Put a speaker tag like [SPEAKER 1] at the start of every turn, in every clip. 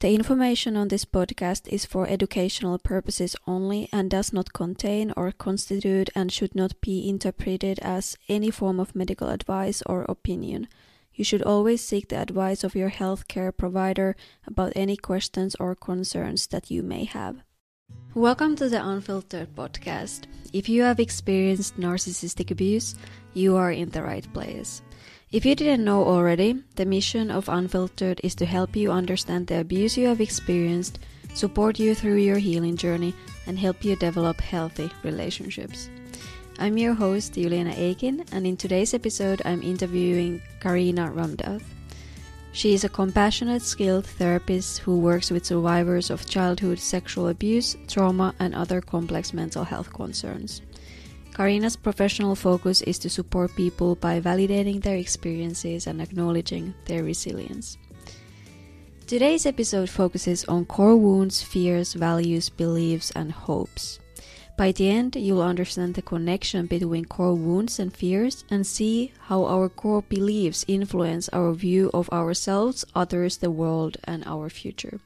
[SPEAKER 1] The information on this podcast is for educational purposes only and does not contain or constitute and should not be interpreted as any form of medical advice or opinion. You should always seek the advice of your healthcare provider about any questions or concerns that you may have. Welcome to the Unfilteredd podcast. If you have experienced narcissistic abuse, you are in the right place. If you didn't know already, the mission of Unfilteredd is to help you understand the abuse you have experienced, support you through your healing journey, and help you develop healthy relationships. I'm your host, Juliana Akin, and in today's episode, I'm interviewing Karina Ramdath. She is a compassionate, skilled therapist who works with survivors of childhood sexual abuse, trauma, and other complex mental health concerns. Karina's professional focus is to support people by validating their experiences and acknowledging their resilience. Today's episode focuses on core wounds, fears, values, beliefs, and hopes. By the end, you'll understand the connection between core wounds and fears and see how our core beliefs influence our view of ourselves, others, the world, and our future.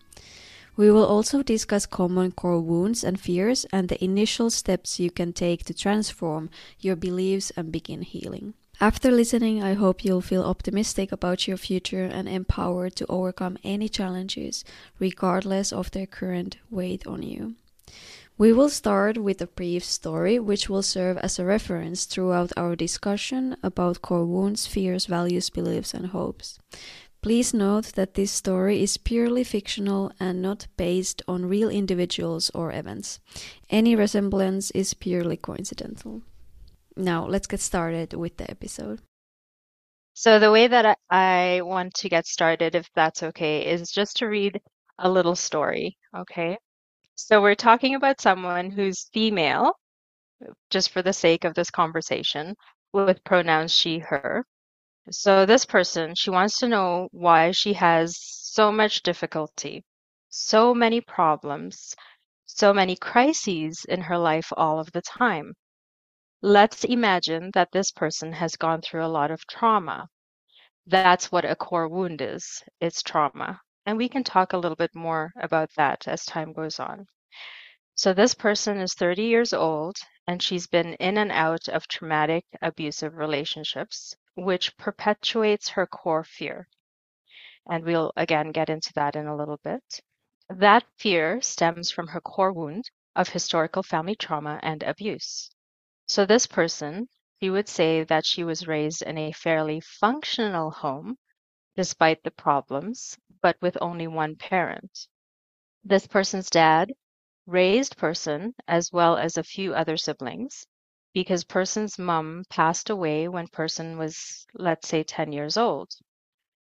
[SPEAKER 1] We will also discuss common core wounds and fears and the initial steps you can take to transform your beliefs and begin healing. After listening, I hope you'll feel optimistic about your future and empowered to overcome any challenges, regardless of their current weight on you. We will start with a brief story which will serve as a reference throughout our discussion about core wounds, fears, values, beliefs, and hopes. Please note that this story is purely fictional and not based on real individuals or events. Any resemblance is purely coincidental. Now, let's get started with the episode.
[SPEAKER 2] So, the way that I want to get started, if that's okay, is just to read a little story, okay? So we're talking about someone who's female, just for the sake of this conversation, with pronouns she, her. So this person, she wants to know why she has so much difficulty, so many problems, so many crises in her life all of the time. Let's imagine that this person has gone through a lot of trauma. That's what a core wound is. It's trauma. And we can talk a little bit more about that as time goes on. So this person is 30 years old and she's been in and out of traumatic abusive relationships, which perpetuates her core fear. And we'll again get into that in a little bit. That fear stems from her core wound of historical family trauma and abuse. So this person, he would say that she was raised in a fairly functional home despite the problems, but with only one parent. This person's dad raised person as well as a few other siblings because person's mom passed away when person was, let's say, 10 years old.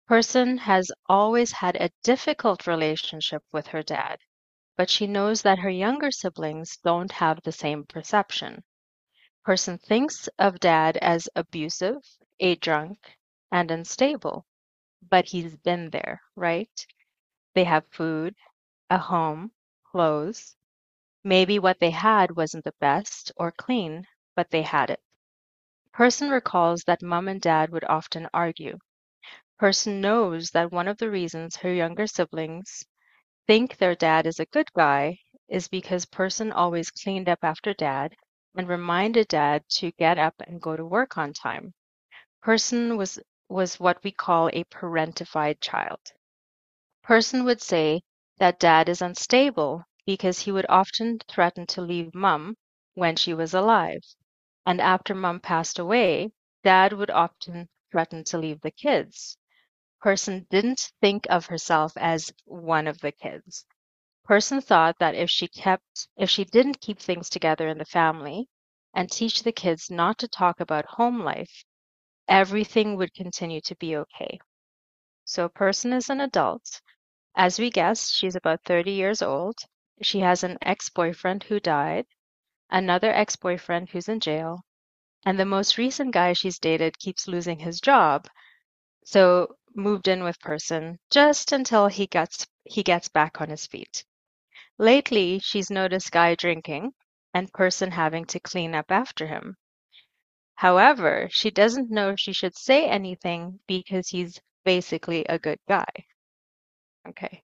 [SPEAKER 2] Person has always had a difficult relationship with her dad, but she knows that her younger siblings don't have the same perception. Person thinks of dad as abusive, a drunk, and unstable but he's been there, right? They have food, a home, clothes. Maybe what they had wasn't the best or clean, but they had it. Person recalls that mom and dad would often argue. Person knows that one of the reasons her younger siblings think their dad is a good guy is because person always cleaned up after dad and reminded dad to get up and go to work on time. Person was was what we call a parentified child. Person would say that dad is unstable because he would often threaten to leave mum when she was alive. And after mom passed away, dad would often threaten to leave the kids. Person didn't think of herself as one of the kids. Person thought that if she kept if she didn't keep things together in the family and teach the kids not to talk about home life, everything would continue to be okay. So, person is an adult. As we guessed, she's about 30 years old. She has an ex boyfriend who died, another ex boyfriend who's in jail, and the most recent guy she's dated keeps losing his job. So, moved in with person just until he gets he gets back on his feet. Lately, she's noticed guy drinking and person having to clean up after him. However, she doesn't know if she should say anything because he's basically a good guy. Okay.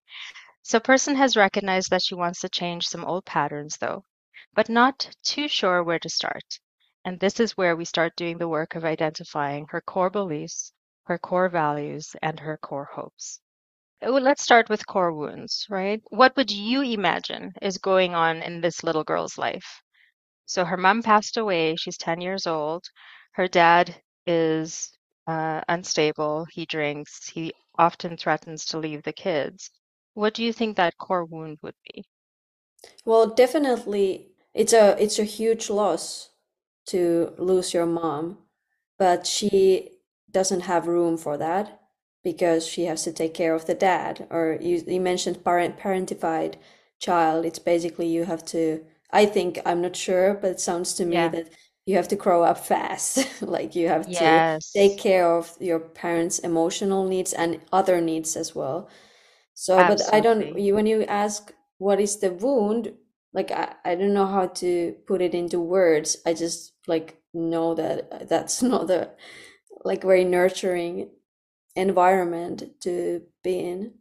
[SPEAKER 2] So person has recognized that she wants to change some old patterns though, but not too sure where to start. And this is where we start doing the work of identifying her core beliefs, her core values, and her core hopes. Uh, Let's start with core wounds, right? What would you imagine is going on in this little girl's life? So her mom passed away. She's 10 years old. Her dad is uh, unstable. He drinks. He often threatens to leave the kids. What do you think that core wound would be?
[SPEAKER 1] Well, definitely it's a it's a huge loss to lose your mom, but she doesn't have room for that because she has to take care of the dad. Or you you mentioned parent parentified child. It's basically you have to, I think, I'm not sure, but it sounds to me
[SPEAKER 2] Yeah.
[SPEAKER 1] that you have to grow up fast. Like you have to take
[SPEAKER 2] Yes,
[SPEAKER 1] care of your parents' emotional needs and other needs as well. So, but I don't,
[SPEAKER 2] absolutely.
[SPEAKER 1] you, when you ask what is the wound, like I, I don't know how to put it into words. I just like know that uh, that's not the like very nurturing environment to be in.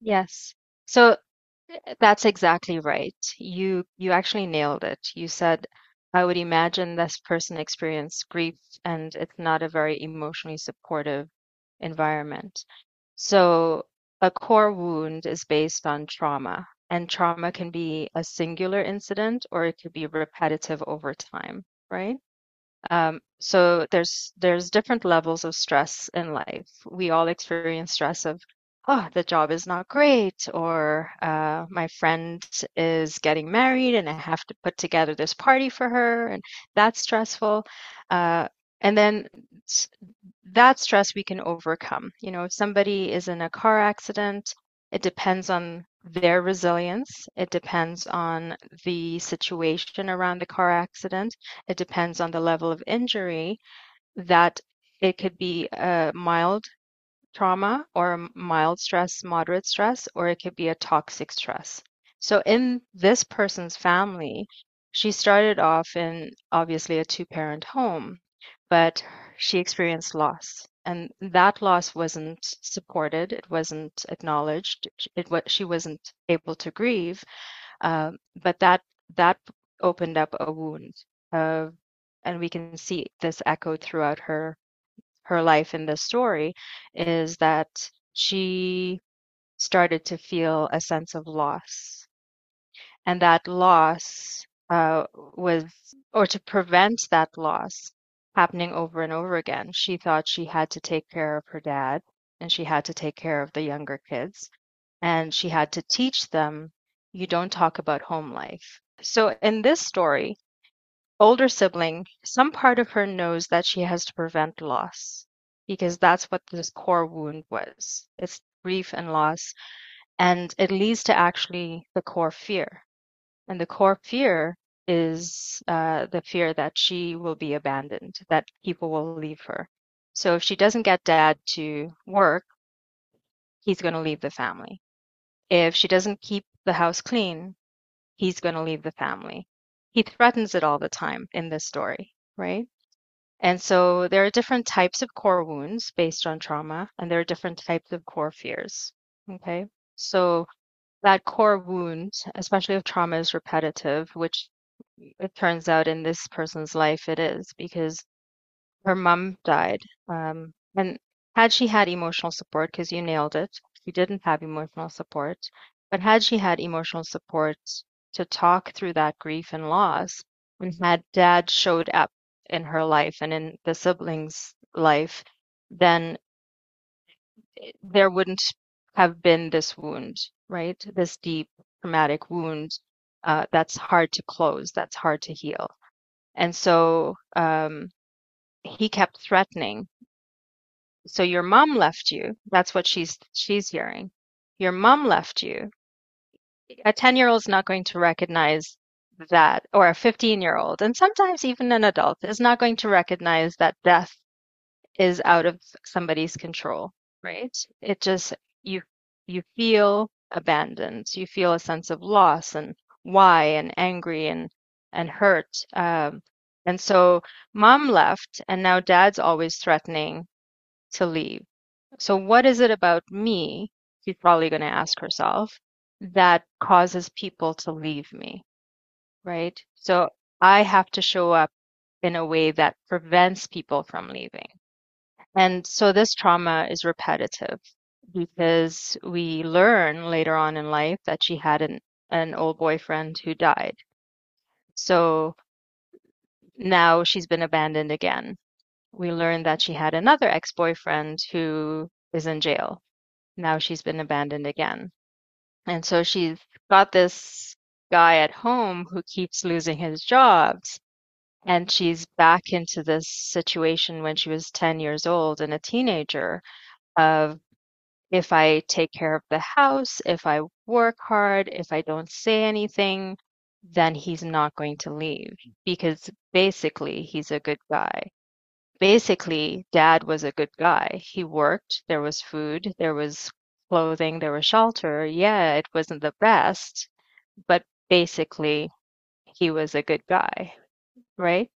[SPEAKER 2] Yes. So eh, That's exactly right. You you actually nailed it. You said, I would imagine this person experienced grief and it's not a very emotionally supportive environment. So a core wound is based on trauma, and trauma can be a singular incident or it could be repetitive over time, right? Um, so there's there's different levels of stress in life. We all experience stress of, oh, the job is not great, or uh, my friend is getting married and I have to put together this party for her, and that's stressful. Uh, and then that stress we can overcome. You know, if somebody is in a car accident, it depends on their resilience. It depends on the situation around the car accident. It depends on the level of injury that it could be a mild trauma or a mild stress, moderate stress, or it could be a toxic stress. So in this person's family, she started off in obviously a two-parent home, but she experienced loss. And that loss wasn't supported, it wasn't acknowledged, it was she wasn't able to grieve. Um, but that that opened up a wound. Uh, and we can see this echoed throughout her her life in this story is that she started to feel a sense of loss. And that loss uh, was, or to prevent that loss happening over and over again, she thought she had to take care of her dad and she had to take care of the younger kids and she had to teach them you don't talk about home life. So in this story, older sibling, some part of her knows that she has to prevent loss because that's what this core wound was. It's grief and loss, and it leads to actually the core fear. And the core fear is uh, the fear that she will be abandoned, that people will leave her. So if she doesn't get dad to work, he's going to leave the family. If she doesn't keep the house clean, he's going to leave the family. He threatens it all the time in this story, right? And so there are different types of core wounds based on trauma, and there are different types of core fears. Okay. So that core wound, especially if trauma is repetitive, which it turns out in this person's life it is, because her mom died. Um, and had she had emotional support, because you nailed it, she didn't have emotional support, but had she had emotional support to talk through that grief and loss, and had dad showed up in her life and in the siblings' life, then there wouldn't have been this wound, right? This deep traumatic wound uh, that's hard to close, that's hard to heal. And so um, he kept threatening So your mom left you. That's what she's she's hearing. Your mom left you. A 10-year-old is not going to recognize that, or a 15-year-old, and sometimes even an adult is not going to recognize that death is out of somebody's control, right? It just you you feel abandoned. You feel a sense of loss and why and angry and and hurt. Um, and so mom left, and now dad's always threatening to leave. So what is it about me? She's probably going to ask herself. that causes people to leave me, right? So I have to show up in a way that prevents people from leaving. And so this trauma is repetitive because we learn later on in life that she had an, an old boyfriend who died. So now she's been abandoned again. We learn that she had another ex-boyfriend who is in jail. Now she's been abandoned again. And so she's got this guy at home who keeps losing his jobs. And she's back into this situation when she was 10 years old and a teenager of if I take care of the house, if I work hard, if I don't say anything, then he's not going to leave mm. because basically he's a good guy. Basically, dad was a good guy. He worked, there was food, there was clothing, there was shelter. Yeah, it wasn't the best, but basically he was a good guy, right?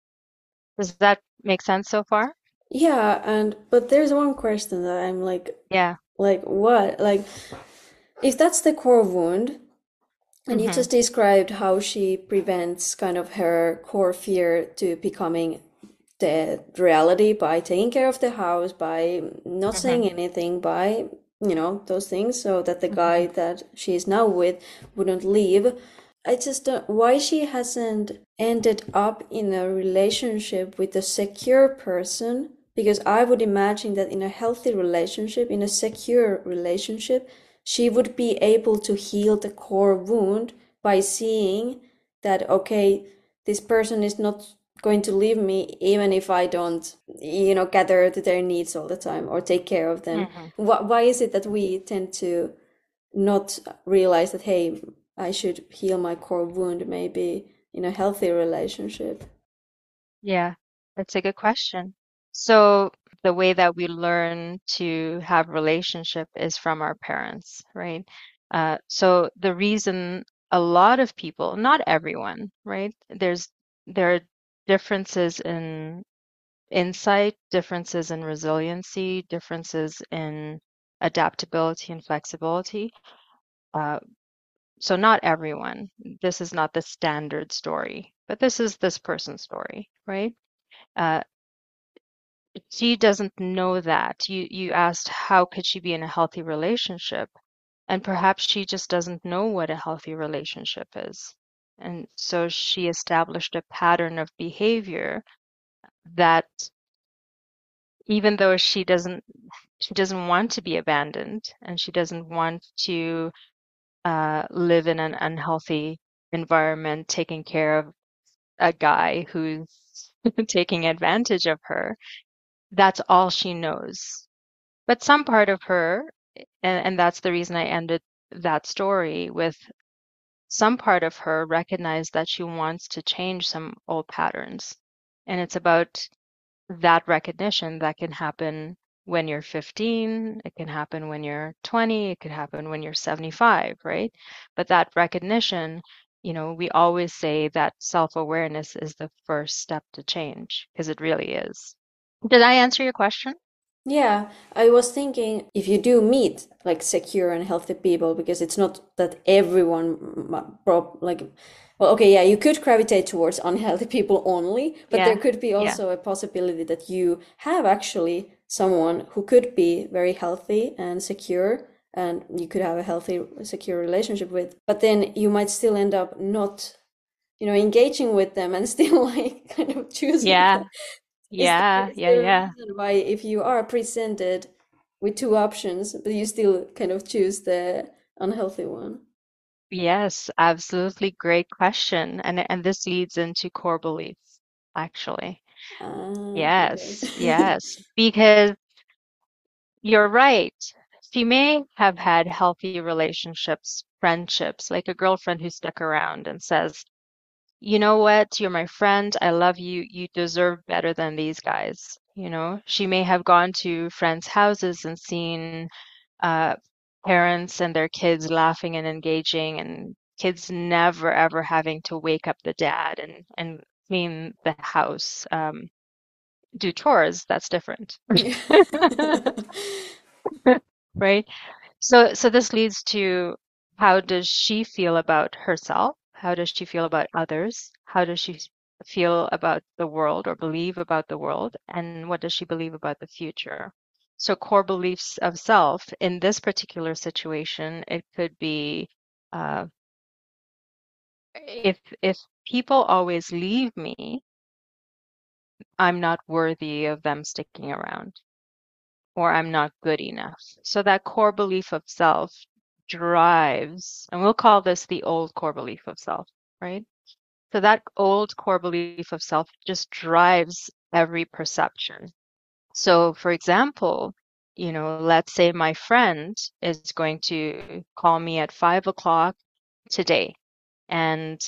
[SPEAKER 2] Does that make sense so far?
[SPEAKER 1] Yeah, and but there's one question that I'm like,
[SPEAKER 2] Yeah.
[SPEAKER 1] Like what? Like, if that's the core wound, and you
[SPEAKER 2] hmm
[SPEAKER 1] just described how she prevents kind of her core fear to becoming the reality by taking care of the house, by not
[SPEAKER 2] hmm
[SPEAKER 1] saying anything, by, you know, those things, so that the
[SPEAKER 2] hmm
[SPEAKER 1] guy that she is now with wouldn't leave. I just don't, why she hasn't ended up in a relationship with a secure person, because I would imagine that in a healthy relationship, in a secure relationship, she would be able to heal the core wound by seeing that, okay, this person is not going to leave me even if I don't, you know, gather to their needs all the time or take care of them.
[SPEAKER 2] hmm
[SPEAKER 1] Why, why is it that we tend to not realize that, hey, I should heal my core wound maybe in a healthy relationship?
[SPEAKER 2] Yeah, that's a good question. So the way that we learn to have relationship is from our parents, right? Uh, so the reason a lot of people, not everyone, right? There's there are differences in insight, differences in resiliency, differences in adaptability and flexibility. Uh, so not everyone. This is not the standard story, but this is this person's story, right? Uh, she doesn't know that. You you asked how could she be in a healthy relationship, and perhaps she just doesn't know what a healthy relationship is. And so she established a pattern of behavior that even though she doesn't she doesn't want to be abandoned and she doesn't want to uh, live in an unhealthy environment taking care of a guy who's taking advantage of her, that's all she knows. But some part of her, and, and that's the reason I ended that story with some part of her recognized that she wants to change some old patterns. And it's about that recognition that can happen when you're 15, it can happen when you're 20, it could happen when you're 75, right? But that recognition, you know, we always say that self-awareness is the first step to change because it really is. Did I answer your question?
[SPEAKER 1] Yeah, I was thinking if you do meet like secure and healthy people, because it's not that everyone like, well, okay, yeah, you could gravitate towards unhealthy people only, but there could be
[SPEAKER 2] yeah,
[SPEAKER 1] also a possibility that you have actually someone who could be very healthy and secure, and you could have a healthy, secure relationship with, but then you might still end up not, you know, engaging with them and still like kind of choosing
[SPEAKER 2] yeah,
[SPEAKER 1] is there,
[SPEAKER 2] yeah,
[SPEAKER 1] is
[SPEAKER 2] yeah, yeah.
[SPEAKER 1] why, if you are presented with two options, but you still kind of choose the unhealthy one?
[SPEAKER 2] Yes, absolutely great question. And and this leads into core beliefs, actually.
[SPEAKER 1] Ah, okay.
[SPEAKER 2] Yes, yes, because you're right. She may have had healthy relationships, friendships, like a girlfriend who stuck around and says, you know what, you're my friend, I love you, you deserve better than these guys. You know, she may have gone to friends' houses and seen uh, parents and their kids laughing and engaging, and kids never ever having to wake up the dad and and clean the house, um, do chores. That's different, right? So so this leads to how does she feel about herself? How does she feel about others? How does she feel about the world or believe about the world? And what does she believe about the future? So, core beliefs of self in this particular situation, it could be uh, if if people always leave me, I'm not worthy of them sticking around, or I'm not good enough. So that core belief of self drives, and we'll call this the old core belief of self, right? So that old core belief of self just drives every perception. So, for example, you know, let's say my friend is going to call me at five o'clock today, and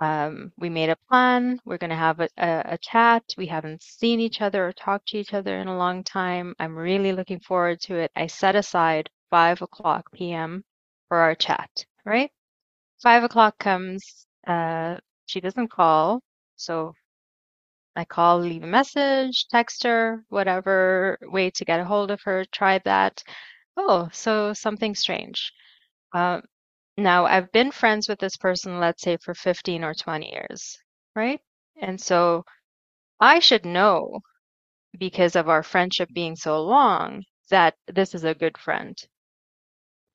[SPEAKER 2] um, we made a plan. We're going to have a, a, a chat. We haven't seen each other or talked to each other in a long time. I'm really looking forward to it. I set aside 5 o'clock p.m. for our chat, right? 5 o'clock comes, uh, she doesn't call. So I call, leave a message, text her, whatever way to get a hold of her, try that. Oh, so something strange. Uh, now, I've been friends with this person, let's say, for 15 or 20 years, right? And so I should know, because of our friendship being so long, that this is a good friend.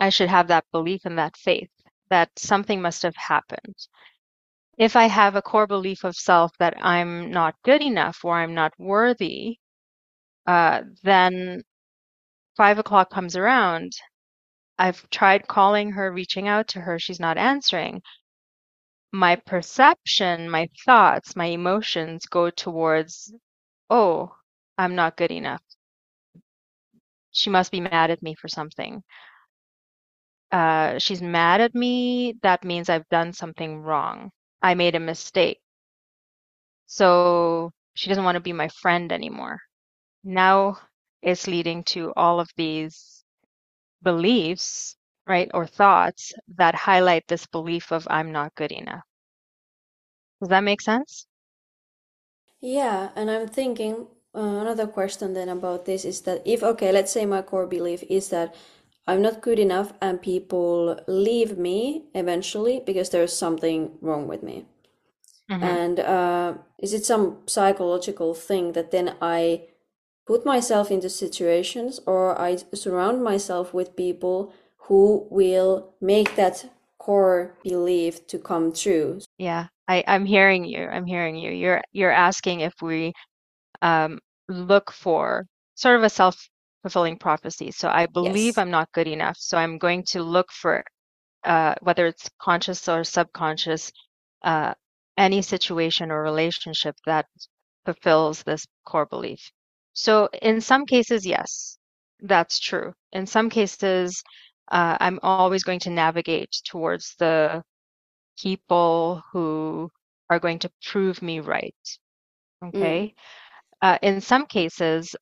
[SPEAKER 2] I should have that belief and that faith that something must have happened. If I have a core belief of self that I'm not good enough or I'm not worthy, uh, then five o'clock comes around I've tried calling her, reaching out to her, she's not answering. My perception, my thoughts, my emotions go towards, oh, I'm not good enough. She must be mad at me for something. Uh, she's mad at me. That means I've done something wrong. I made a mistake. So she doesn't want to be my friend anymore. Now it's leading to all of these beliefs, right, or thoughts that highlight this belief of I'm not good enough. Does that make sense?
[SPEAKER 1] Yeah, and I'm thinking uh, another question then about this is that if, okay, let's say my core belief is that I'm not good enough and people leave me eventually because there's something wrong with me.
[SPEAKER 2] Mm-hmm.
[SPEAKER 1] And uh, is it some psychological thing that then I put myself into situations or I surround myself with people who will make that core belief to come true.
[SPEAKER 2] Yeah, I, I'm hearing you. I'm hearing you. You're you're asking if we um, look for sort of a self-fulfilling prophecy. So I believe
[SPEAKER 1] Yes.
[SPEAKER 2] I'm not good enough. So I'm going to look for uh, whether it's conscious or subconscious, uh, any situation or relationship that fulfills this core belief. So in some cases, yes, that's true. In some cases, uh, I'm always going to navigate towards the people who are going to prove me right.
[SPEAKER 1] Mm.
[SPEAKER 2] Okay. Uh, in some cases,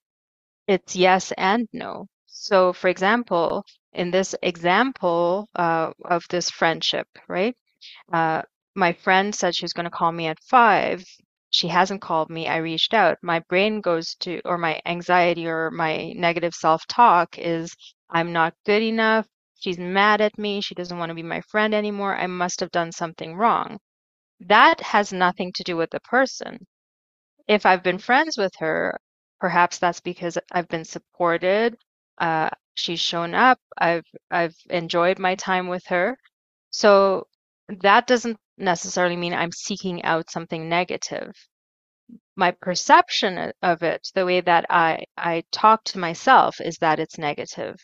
[SPEAKER 2] it's yes and no. So, for example, in this example uh, of this friendship, right? Uh, my friend said she was going to call me at five. She hasn't called me. I reached out. My brain goes to, or my anxiety or my negative self-talk is, I'm not good enough. She's mad at me. She doesn't want to be my friend anymore. I must have done something wrong. That has nothing to do with the person. If I've been friends with her, perhaps that's because I've been supported. Uh, she's shown up. I've I've enjoyed my time with her. So that doesn't necessarily mean I'm seeking out something negative. My perception of it, the way that I I talk to myself, is that it's negative.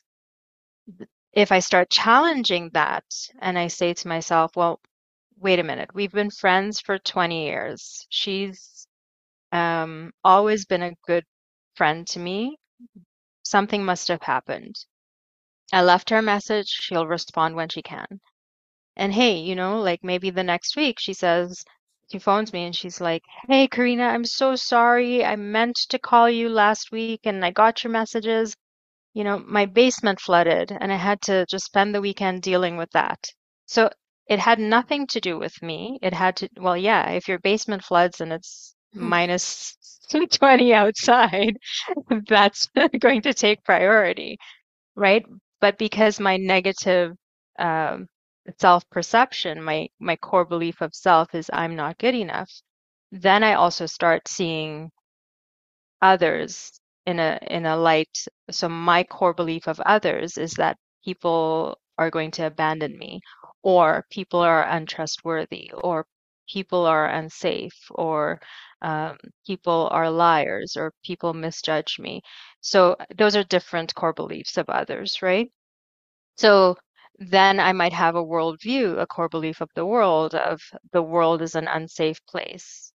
[SPEAKER 2] If I start challenging that and I say to myself, well, wait a minute, we've been friends for 20 years. She's um, always been a good friend to me. Something must have happened. I left her a message. She'll respond when she can. And hey, you know, like maybe the next week she says, she phones me and she's like, Hey, Karina, I'm so sorry. I meant to call you last week and I got your messages. You know, my basement flooded and I had to just spend the weekend dealing with that. So it had nothing to do with me. It had to, well, yeah, if your basement floods and it's minus 20 outside, that's going to take priority, right? But because my negative um, self-perception, my my core belief of self is I'm not good enough, then I also start seeing others in a in a light. So my core belief of others is that people are going to abandon me, or people are untrustworthy, or people are unsafe, or um, people are liars, or people misjudge me. So those are different core beliefs of others, right? So then I might have a worldview, a core belief of the world, of the world is an unsafe place.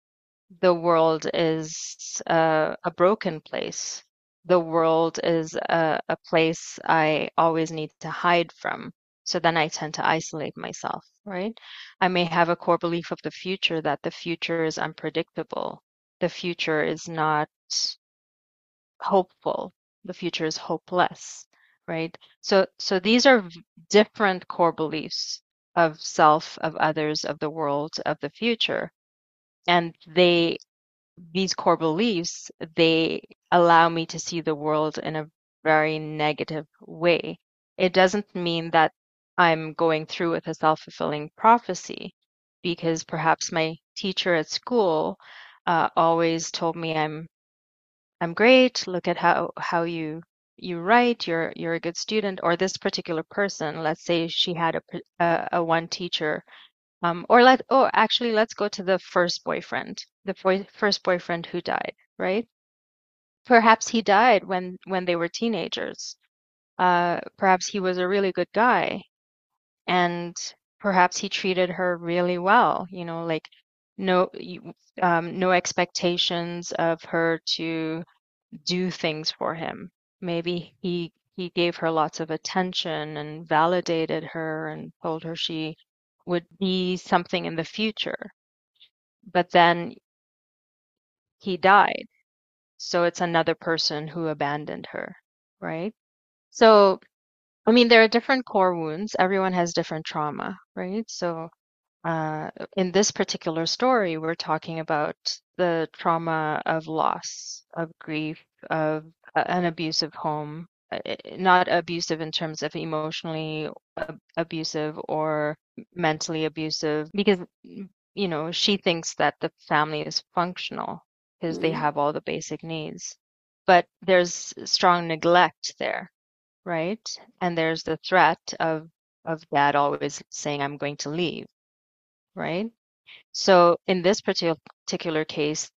[SPEAKER 2] The world is uh, a broken place. The world is a, a place I always need to hide from. So then I tend to isolate myself, right? I may have a core belief of the future that the future is unpredictable. The future is not hopeful. The future is hopeless right? So, so these are different core beliefs of self, of others, of the world, of the future. And they, these core beliefs, they allow me to see the world in a very negative way. It doesn't mean that I'm going through with a self-fulfilling prophecy because perhaps my teacher at school uh, always told me I'm I'm great. Look at how how you you write, you're you're a good student, or this particular person, let's say she had a a, a one teacher, um, or let oh actually let's go to the first boyfriend, the boy, first boyfriend who died, right? Perhaps he died when when they were teenagers. Uh, perhaps he was a really good guy, and perhaps he treated her really well. You know, like no um, no expectations of her to do things for him maybe he he gave her lots of attention and validated her and told her she would be something in the future. But then he died. So it's another person who abandoned her, right? So, I mean, there are different core wounds. Everyone has different trauma, right? So, uh, in this particular story, we're talking about the trauma of loss, of grief, of an abusive home, uh, not abusive in terms of emotionally abusive or mentally abusive, because you know she thinks that the family is functional because mm-hmm. they have all the basic needs, but there's strong neglect there, right? And there's the threat of of dad always saying, "I'm going to leave," right? So in this particular case,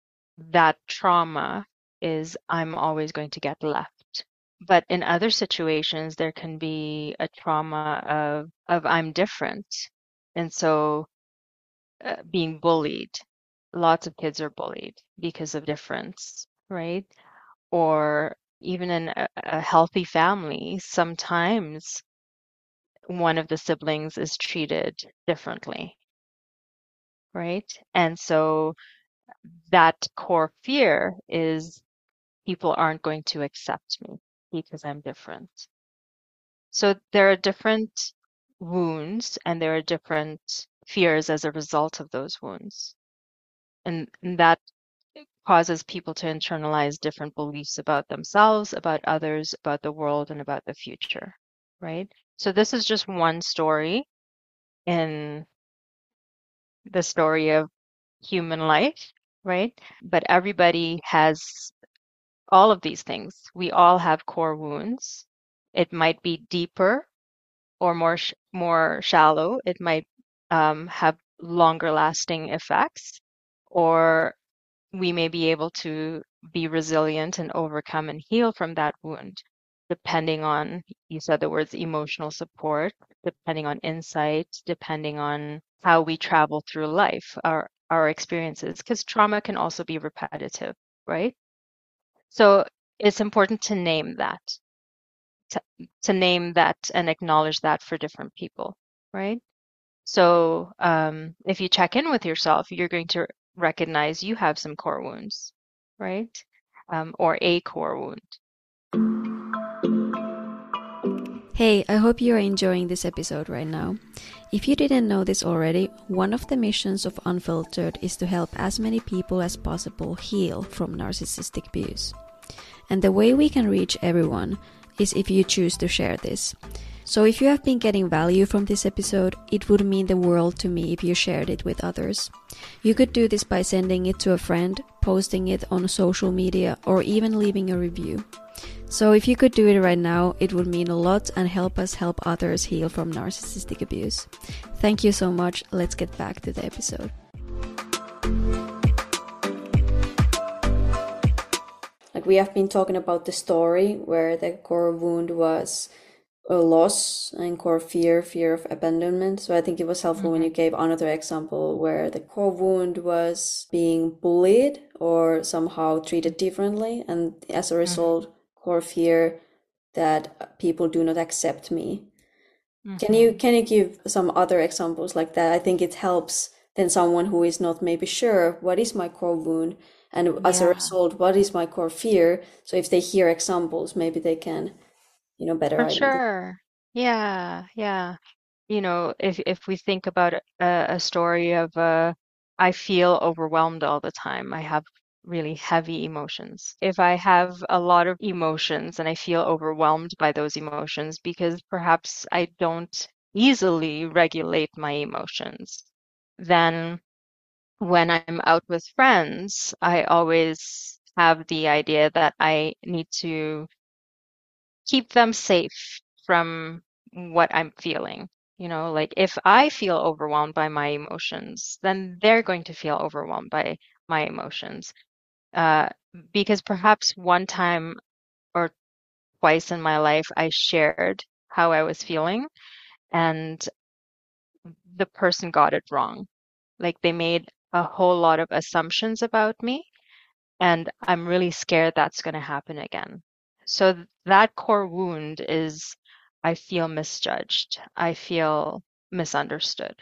[SPEAKER 2] that trauma is I'm always going to get left. But in other situations, there can be a trauma of, of I'm different. And so uh, being bullied, lots of kids are bullied because of difference, right? Or even in a, a healthy family, sometimes one of the siblings is treated differently, right? And so that core fear is people aren't going to accept me because I'm different. So there are different wounds and there are different fears as a result of those wounds. And, and that causes people to internalize different beliefs about themselves, about others, about the world, and about the future, right? So this is just one story in the story of human life, right? But everybody has all of these things. We all have core wounds. It might be deeper or more sh- more shallow. It might um, have longer lasting effects, or we may be able to be resilient and overcome and heal from that wound, depending on you said the words emotional support, depending on insight, depending on how we travel through life, our our experiences, because trauma can also be repetitive, right? So it's important to name that, to, to name that and acknowledge that for different people, right? So um, if you check in with yourself, you're going to recognize you have some core wounds, right? Um, or a core wound.
[SPEAKER 1] Hey, I hope you are enjoying this episode right now. If you didn't know this already, one of the missions of Unfilteredd is to help as many people as possible heal from narcissistic abuse. And the way we can reach everyone is if you choose to share this. So, if you have been getting value from this episode, it would mean the world to me if you shared it with others. You could do this by sending it to a friend, posting it on social media, or even leaving a review. So, if you could do it right now, it would mean a lot and help us help others heal from narcissistic abuse. Thank you so much. Let's get back to the episode. Like, we have been talking about the story where the core wound was a loss and core fear, fear of abandonment. So I think it was helpful mm-hmm. when you gave another example where the core wound was being bullied or somehow treated differently. And as a mm-hmm. result, mm-hmm. core fear that people do not accept me. Mm-hmm. Can you can you give some other examples like that? I think it helps then someone who is not maybe sure what is my core wound and as yeah. a result what is my core fear. So if they hear examples, maybe they can you know better
[SPEAKER 2] For sure. Yeah, yeah. You know, if if we think about a, a story of uh, I feel overwhelmed all the time. I have really heavy emotions. If I have a lot of emotions and I feel overwhelmed by those emotions because perhaps I don't easily regulate my emotions, then when I'm out with friends, I always have the idea that I need to keep them safe from what I'm feeling. You know, like if I feel overwhelmed by my emotions, then they're going to feel overwhelmed by my emotions. Uh, because perhaps one time or twice in my life, I shared how I was feeling and the person got it wrong. Like they made a whole lot of assumptions about me. And I'm really scared that's going to happen again. So that core wound is I feel misjudged. I feel misunderstood.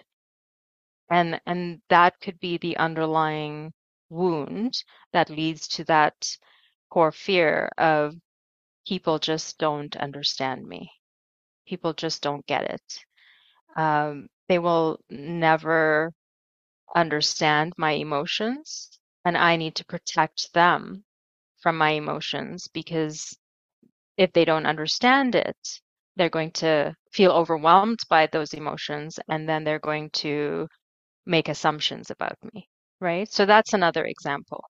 [SPEAKER 2] And and that could be the underlying wound that leads to that core fear of people just don't understand me. People just don't get it. Um, they will never understand my emotions, and I need to protect them from my emotions because if they don't understand it, they're going to feel overwhelmed by those emotions and then they're going to make assumptions about me, right? So that's another example.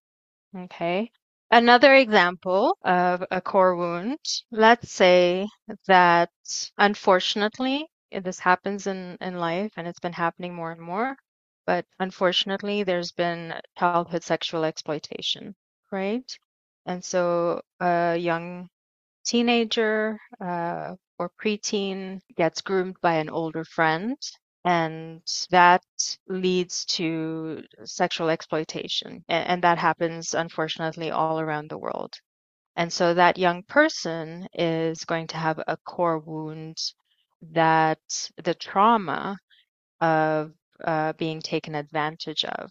[SPEAKER 2] Okay. Another example of a core wound, let's say that unfortunately, this happens in, in life and it's been happening more and more, but unfortunately, there's been childhood sexual exploitation, right? And so a young teenager uh, or preteen gets groomed by an older friend and that leads to sexual exploitation and, and, that happens unfortunately all around the world. And so that young person is going to have a core wound that the trauma of uh, being taken advantage of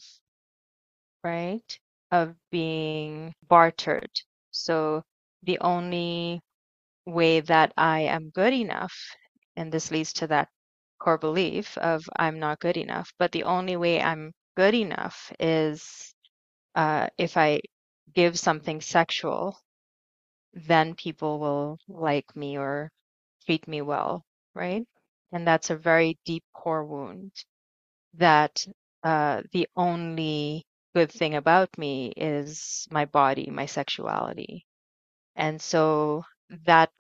[SPEAKER 2] right? Of being bartered. So the only way that I am good enough, and this leads to that core belief of I'm not good enough, but the only way I'm good enough is uh, if I give something sexual, then people will like me or treat me well, right? And that's a very deep core wound that uh, the only good thing about me is my body, my sexuality. And so that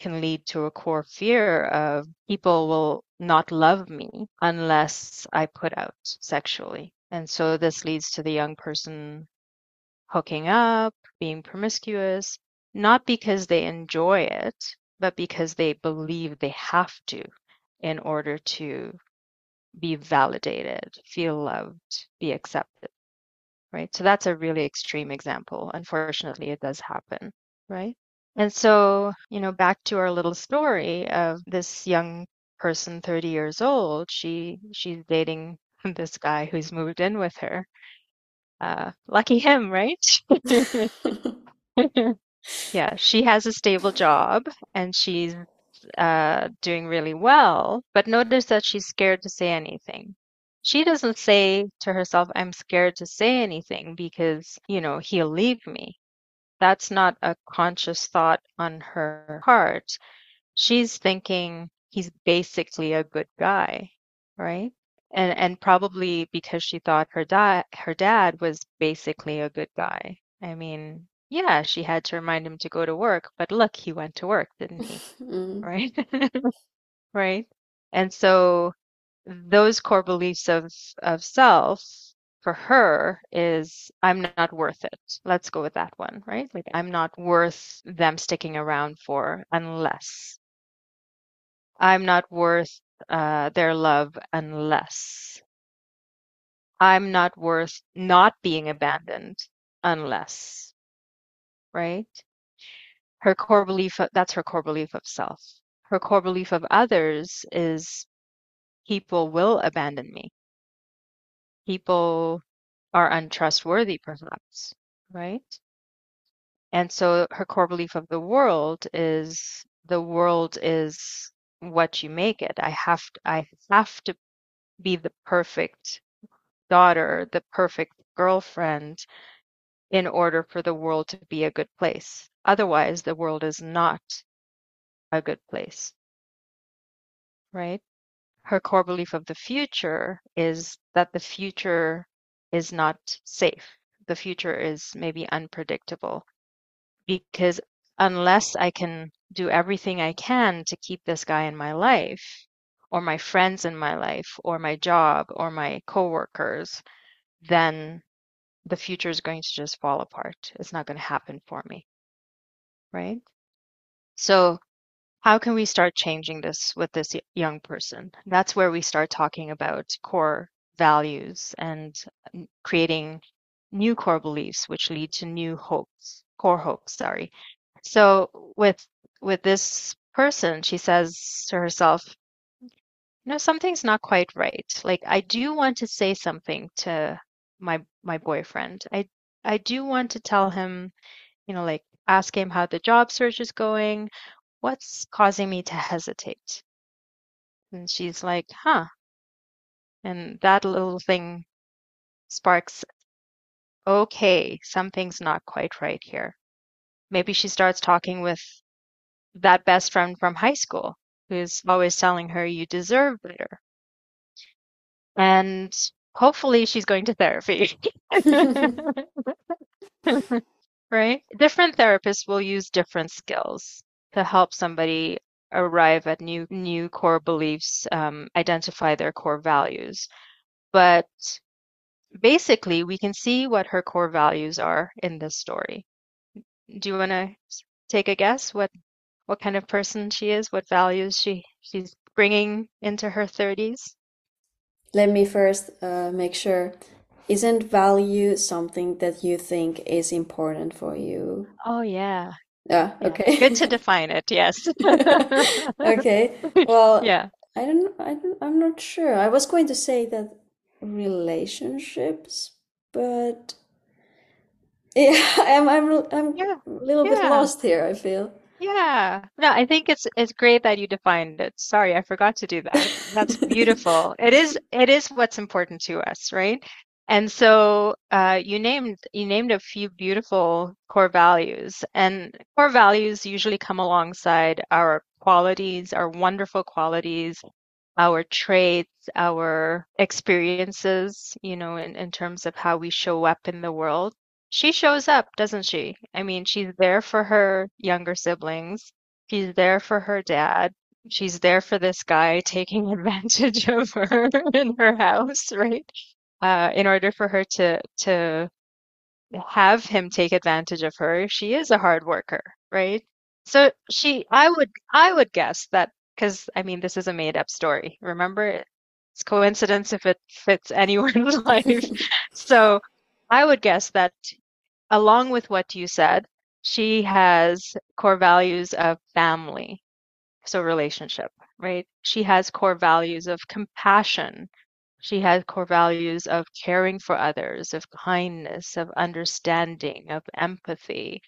[SPEAKER 2] can lead to a core fear of people will not love me unless I put out sexually. And so this leads to the young person hooking up, being promiscuous, not because they enjoy it, but because they believe they have to in order to be validated, feel loved, be accepted. Right. So that's a really extreme example. Unfortunately, it does happen. Right. And so, you know, back to our little story of this young person, 30 years old, she she's dating this guy who's moved in with her. Uh, lucky him, right? yeah, she has a stable job and she's uh, doing really well. But notice that she's scared to say anything. She doesn't say to herself, I'm scared to say anything because, you know, he'll leave me that's not a conscious thought on her part. She's thinking, he's basically a good guy, right? And and probably because she thought her dad her dad was basically a good guy. I mean, yeah, she had to remind him to go to work, but look, he went to work, didn't he?
[SPEAKER 1] Mm.
[SPEAKER 2] Right? Right? And so those core beliefs of of self for her is I'm not worth it. Let's go with that one, right? Like I'm not worth them sticking around for unless I'm not worth uh, their love unless I'm not worth not being abandoned unless, right? Her core belief, that's her core belief of self. Her core belief of others is people will abandon me. People are untrustworthy, perhaps, right? And so her core belief of the world is the world is what you make it. I have to, I have to be the perfect daughter, the perfect girlfriend in order for the world to be a good place. Otherwise, the world is not a good place. Right? Her core belief of the future is that the future is not safe. The future is maybe unpredictable because unless I can do everything I can to keep this guy in my life, or my friends in my life, or my job, or my coworkers, then the future is going to just fall apart. It's not going to happen for me. Right? So, how can we start changing this with this young person? That's where we start talking about core values and mm, creating new core beliefs, which lead to new hopes, core hopes, sorry. So with with this person, she says to herself, no, something's not quite right. Like I do want to say something to my my boyfriend. I I do want to tell him, you know, like ask him how the job search is going. What's causing me to hesitate? And she's like, huh. And that little thing sparks, okay, something's not quite right here. Maybe she starts talking with that best friend from high school who's always telling her you deserve better. And hopefully she's going to therapy. right? Different therapists will use different skills to help somebody arrive at new new core beliefs, um, identify their core values. But basically, we can see what her core values are in this story. Do you want to take a guess what what kind of person she is, what values she she's bringing into her 30s?
[SPEAKER 1] Let me first uh, make sure. Isn't value something that you think is important for you?
[SPEAKER 2] Oh, yeah.
[SPEAKER 1] Yeah,
[SPEAKER 2] Yeah.
[SPEAKER 1] okay.
[SPEAKER 2] Good to define it, yes.
[SPEAKER 1] Okay. Well,
[SPEAKER 2] Yeah.
[SPEAKER 1] I don't, I don't, I'm not sure. I was going to say that relationships, but yeah, I'm, I'm, I'm
[SPEAKER 2] Yeah.
[SPEAKER 1] a little bit lost here, I feel.
[SPEAKER 2] Yeah. No, I think it's it's great that you defined it. Sorry, I forgot to do that. That's beautiful. It is it is what's important to us, right? And so uh, you named you named a few beautiful core values, and core values usually come alongside our qualities, our wonderful qualities, our traits, our experiences, you know, in, in terms of how we show up in the world. She shows up, doesn't she? I mean, she's there for her younger siblings. She's there for her dad. She's there for this guy taking advantage of her in her house, right? Uh, in order for her to to have him take advantage of her, she is a hard worker, right? So she, I would, I would guess that because I mean, this is a made up story. Remember, it's coincidence if it fits anyone's life. So I would guess that along with what you said, she has core values of family, so relationship, right? She has core values of compassion. She has core values of caring for others, of kindness, of understanding, of empathy.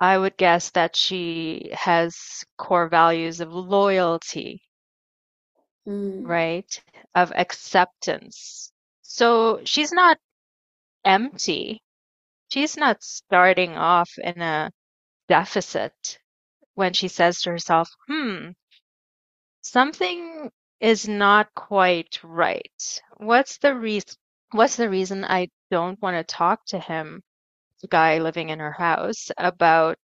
[SPEAKER 2] I would guess that she has core values of loyalty,
[SPEAKER 1] Mm.
[SPEAKER 2] right? Of acceptance. So she's not empty. She's not starting off in a deficit when she says to herself, hmm, something is not quite right. What's the reason? What's the reason I don't want to talk to him, the guy living in her house, about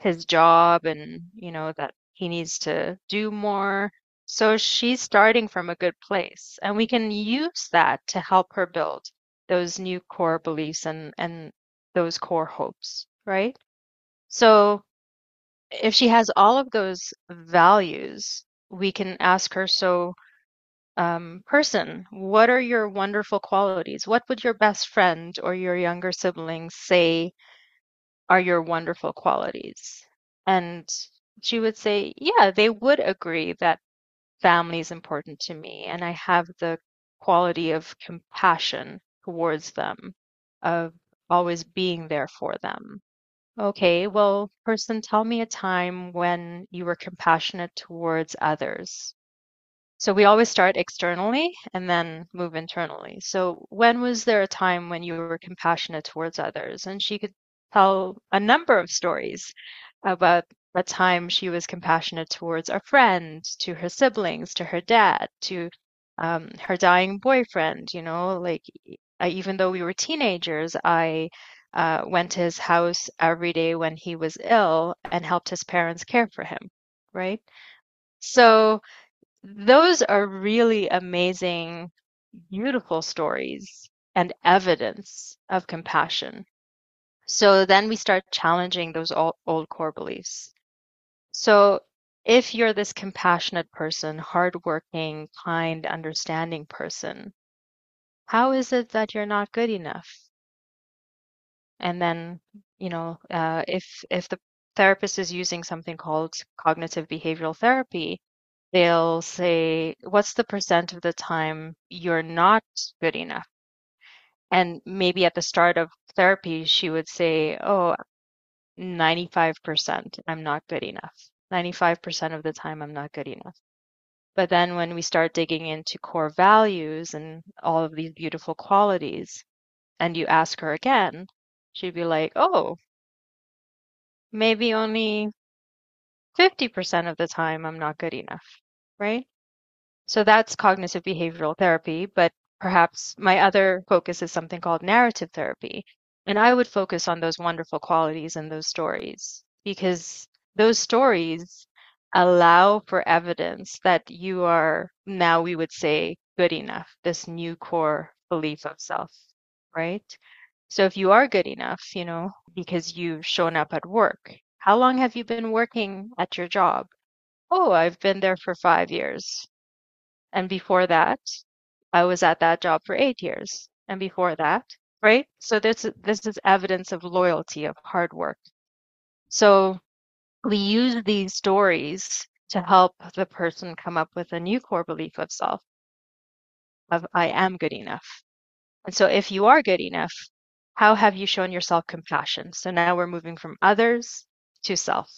[SPEAKER 2] his job and, you know, that he needs to do more. So she's starting from a good place, and we can use that to help her build those new core beliefs and and those core hopes, right? So if she has all of those values, we can ask her, so um, person, what are your wonderful qualities? What would your best friend or your younger siblings say are your wonderful qualities? And she would say, yeah, they would agree that family is important to me, and I have the quality of compassion towards them, of always being there for them. Okay, well, person, tell me a time when you were compassionate towards others. So we always start externally and then move internally. So when was there a time when you were compassionate towards others? And she could tell a number of stories about a time she was compassionate towards a friend, to her siblings, to her dad, to um, her dying boyfriend. You know, like I, even though we were teenagers, I uh, went to his house every day when he was ill and helped his parents care for him, right? So those are really amazing, beautiful stories and evidence of compassion. So then we start challenging those old, old core beliefs. So if you're this compassionate person, hardworking, kind, understanding person, how is it that you're not good enough? And then, you know, uh, if if the therapist is using something called cognitive behavioral therapy, they'll say, What's the percent of the time you're not good enough? And maybe at the start of therapy, she would say, Oh, 95% I'm not good enough. 95% of the time I'm not good enough. But then when we start digging into core values and all of these beautiful qualities, and you ask her again, she'd be like, Oh, maybe only 50% of the time I'm not good enough, right? So that's cognitive behavioral therapy, but perhaps my other focus is something called narrative therapy. And I would focus on those wonderful qualities and those stories because those stories allow for evidence that you are now, we would say, good enough, this new core belief of self, right? So if you are good enough, you know, because you've shown up at work, how long have you been working at your job? Oh, I've been there for five years. And before that, I was at that job for eight years. And before that, right? So this this is evidence of loyalty, of hard work. So we use these stories to help the person come up with a new core belief of self, of I am good enough. And so if you are good enough, how have you shown yourself compassion? So now we're moving from others to self.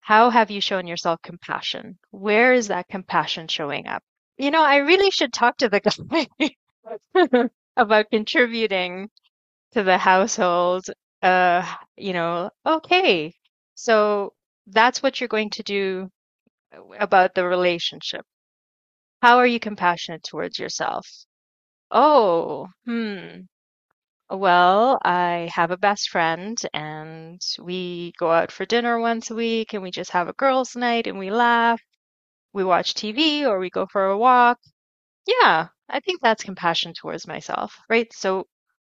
[SPEAKER 2] How have you shown yourself compassion? Where is that compassion showing up? You know, I really should talk to the guy about contributing to the household. Uh, you know, okay, so that's what you're going to do about the relationship. How are you compassionate towards yourself? Oh, hmm. Well, I have a best friend and we go out for dinner once a week and we just have a girls' night and we laugh. We watch TV or we go for a walk. Yeah, I think that's compassion towards myself, right? So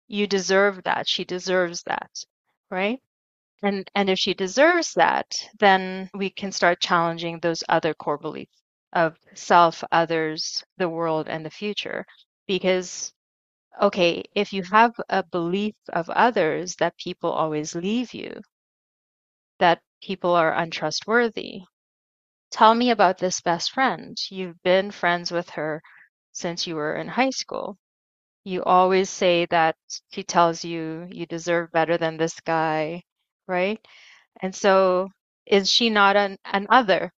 [SPEAKER 2] you deserve that. She deserves that, right? And and if she deserves that, then we can start challenging those other core beliefs of self, others, the world, and the future. Because okay, if you have a belief of others that people always leave you, that people are untrustworthy, tell me about this best friend. You've been friends with her since you were in high school. You always say that she tells you you deserve better than this guy, right? And so is she not an, an other?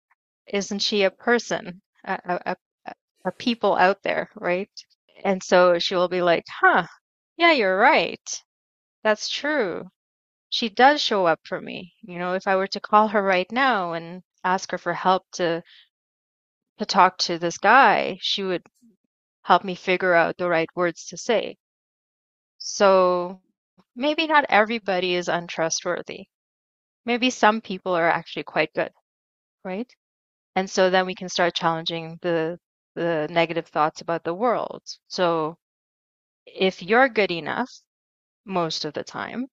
[SPEAKER 2] Isn't she a person, a, a, a, a people out there, right? And so she will be like, huh, yeah, you're right. That's true. She does show up for me. You know, if I were to call her right now and ask her for help to to talk to this guy, she would help me figure out the right words to say. So maybe not everybody is untrustworthy. Maybe some people are actually quite good, right? And so then we can start challenging the the negative thoughts about the world. So if you're good enough most of the time,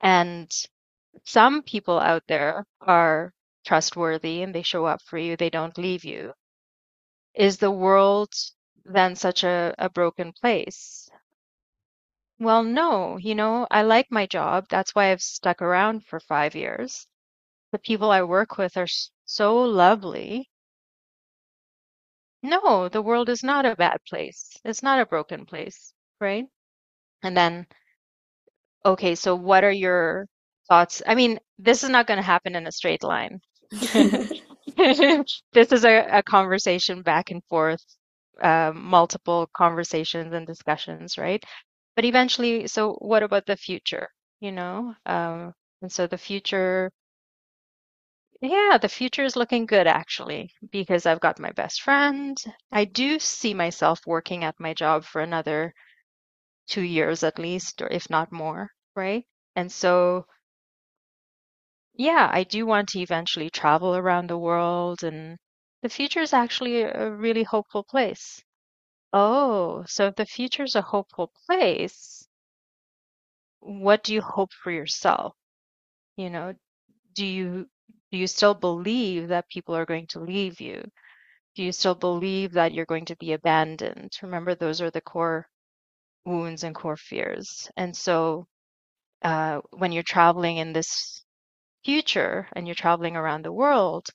[SPEAKER 2] and some people out there are trustworthy and they show up for you, they don't leave you, is the world then such a, a broken place? Well, no, you know, I like my job. That's why I've stuck around for five years. The people I work with are so lovely. No, the world is not a bad place. It's not a broken place, right? And then, okay, so what are your thoughts? I mean, this is not going to happen in a straight line. This is a, a conversation back and forth, um, multiple conversations and discussions, right? But eventually, so what about the future? You know, um, and so the future, yeah, the future is looking good actually, because I've got my best friend. I do see myself working at my job for another two years at least, or if not more, right? And so, yeah, I do want to eventually travel around the world, and the future is actually a really hopeful place. Oh, so if the future is a hopeful place, what do you hope for yourself? You know, do you do you still believe that people are going to leave you? Do you still believe that you're going to be abandoned? Remember, those are the core wounds and core fears. And so, uh, when you're traveling in this future and you're traveling around the world,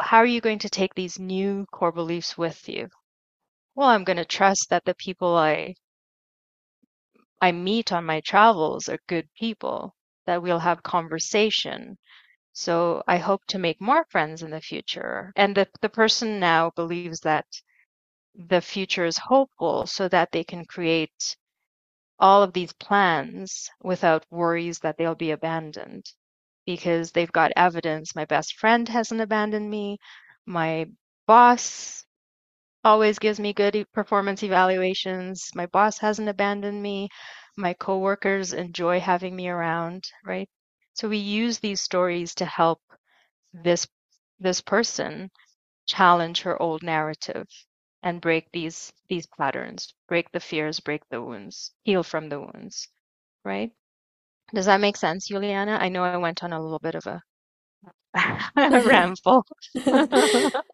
[SPEAKER 2] how are you going to take these new core beliefs with you? Well, I'm going to trust that the people I I meet on my travels are good people, that we'll have conversation. So I hope to make more friends in the future. And the, the person now believes that the future is hopeful so that they can create all of these plans without worries that they'll be abandoned because they've got evidence. My best friend hasn't abandoned me. My boss always gives me good performance evaluations. My boss hasn't abandoned me. My coworkers enjoy having me around, right? So we use these stories to help this this person challenge her old narrative and break these these patterns, break the fears, break the wounds, heal from the wounds, right? Does that make sense, Juliana? I know I went on a little bit of a, ramble.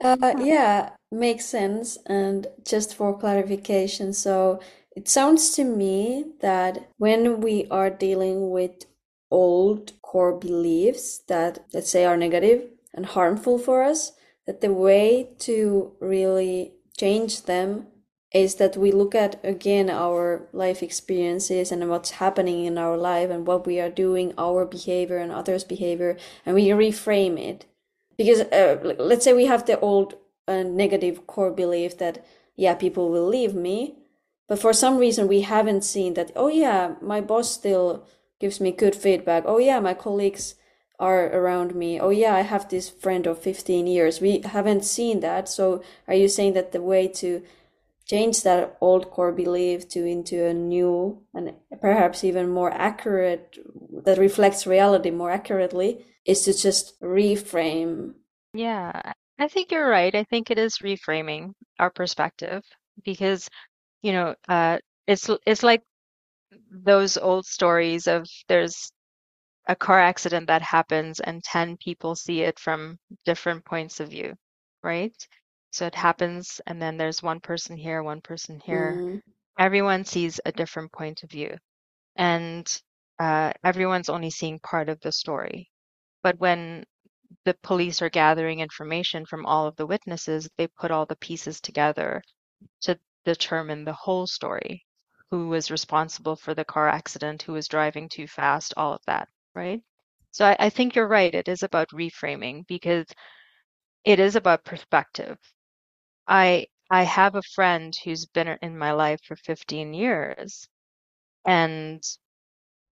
[SPEAKER 1] Uh, yeah, makes sense. And just for clarification, so it sounds to me that when we are dealing with old core beliefs that, let's say, are negative and harmful for us, that the way to really change them is that we look at again our life experiences and what's happening in our life and what we are doing, our behavior and others' behavior, and we reframe it. Because uh, let's say we have the old uh, negative core belief that yeah people will leave me but for some reason we haven't seen that oh yeah my boss still gives me good feedback oh yeah my colleagues are around me oh yeah i have this friend of 15 years we haven't seen that so are you saying that the way to change that old core belief to into a new and perhaps even more accurate that reflects reality more accurately is to just reframe.
[SPEAKER 2] Yeah, I think you're right. I think it is reframing our perspective because, you know, uh, it's it's like those old stories of there's a car accident that happens and 10 people see it from different points of view, right? So it happens and then there's one person here, one person here.
[SPEAKER 1] Mm,
[SPEAKER 2] Everyone sees a different point of view and uh, everyone's only seeing part of the story. But when the police are gathering information from all of the witnesses, they put all the pieces together to determine the whole story. Who was responsible for the car accident, who was driving too fast, all of that, right? So I, I think you're right. It is about reframing because it is about perspective. I I have a friend who's been in my life for 15 years, and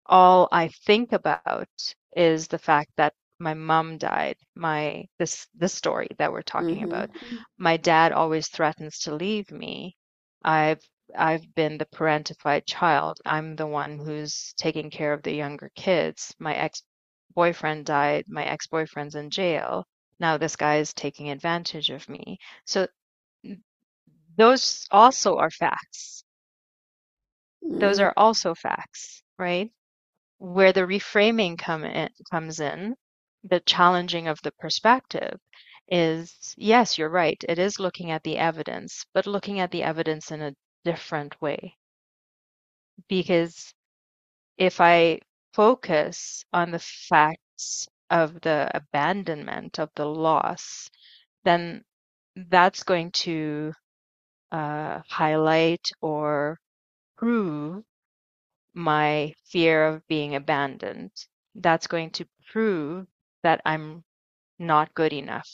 [SPEAKER 2] all I think about is the fact that my mom died, my this this story that we're talking
[SPEAKER 1] Mm-hmm.
[SPEAKER 2] about, my dad always threatens to leave me. I've I've been the parentified child. I'm the one who's taking care of the younger kids. My ex-boyfriend died. My ex-boyfriend's in jail. Now this guy is taking advantage of me. So those also are facts. Those
[SPEAKER 1] Mm.
[SPEAKER 2] are also facts, right? Where the reframing come in, comes in, the challenging of the perspective is, yes, you're right. It is looking at the evidence, but looking at the evidence in a different way. Because if I focus on the facts of the abandonment, of the loss, then that's going to uh, highlight or prove my fear of being abandoned. That's going to prove that I'm not good enough.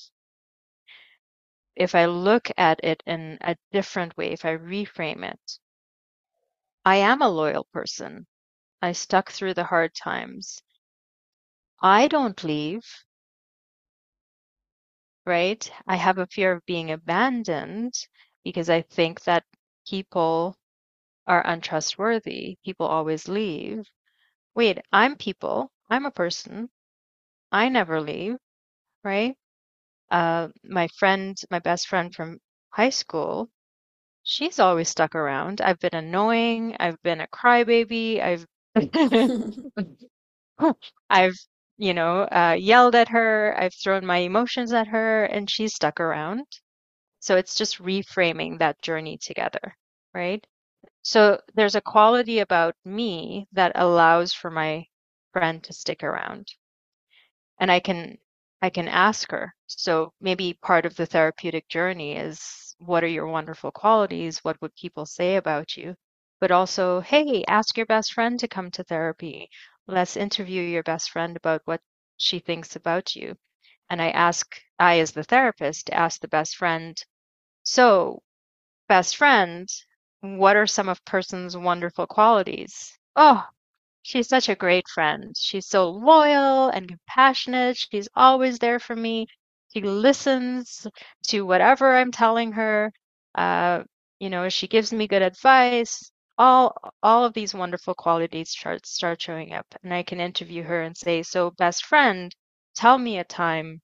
[SPEAKER 2] If I look at it in a different way, if I reframe it, I am a loyal person. I stuck through the hard times. I don't leave, right? I have a fear of being abandoned because I think that people are untrustworthy. People always leave. Wait, I'm people. I'm a person. I never leave, right? Uh, my friend, my best friend from high school, she's always stuck around. I've been annoying. I've been a crybaby. I've I've, you know, uh, yelled at her. I've thrown my emotions at her, and she's stuck around. So it's just reframing that journey together, right? So there's a quality about me that allows for my friend to stick around. And I can I can ask her. So maybe part of the therapeutic journey is what are your wonderful qualities? What would people say about you? But also, hey, ask your best friend to come to therapy. Let's interview your best friend about what she thinks about you. And I ask, I as the therapist, ask the best friend, so best friend, what are some of person's wonderful qualities? Oh, she's such a great friend. She's so loyal and compassionate. She's always there for me. She listens to whatever I'm telling her. Uh, you know, she gives me good advice. All all of these wonderful qualities start start showing up, and I can interview her and say, "So, best friend, tell me a time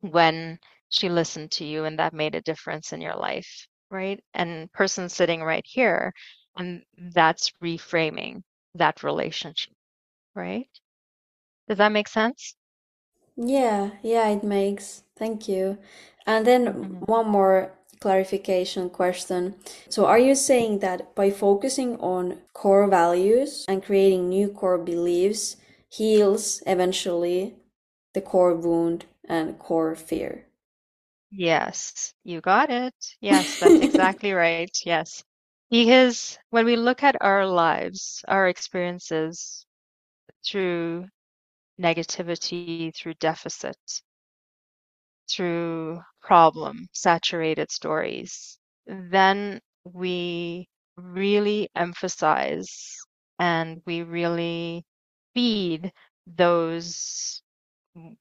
[SPEAKER 2] when she listened to you and that made a difference in your life, right? And person sitting right here, and that's reframing that relationship, right? Does that make sense?
[SPEAKER 1] Yeah, yeah, it makes. Thank you. And then
[SPEAKER 2] hmm
[SPEAKER 1] one more clarification question. So, are you saying that by focusing on core values and creating new core beliefs heals eventually the core wound and core fear?
[SPEAKER 2] Yes, you got it. Yes, that's exactly right. Yes. Because when we look at our lives, our experiences through negativity, through deficit, through problem saturated stories, then we really emphasize and we really feed those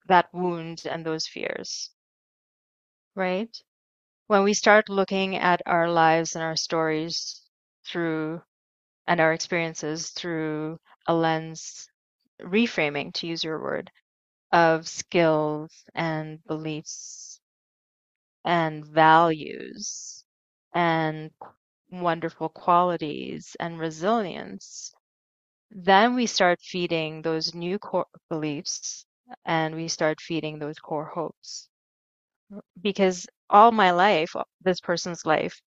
[SPEAKER 2] that wound and those fears, right? When we start looking at our lives and our stories through and our experiences through a lens reframing, to use your word, of skills and beliefs and values and wonderful qualities and resilience, then we start feeding those new core beliefs and we start feeding those core hopes. Because all my life, this person's life,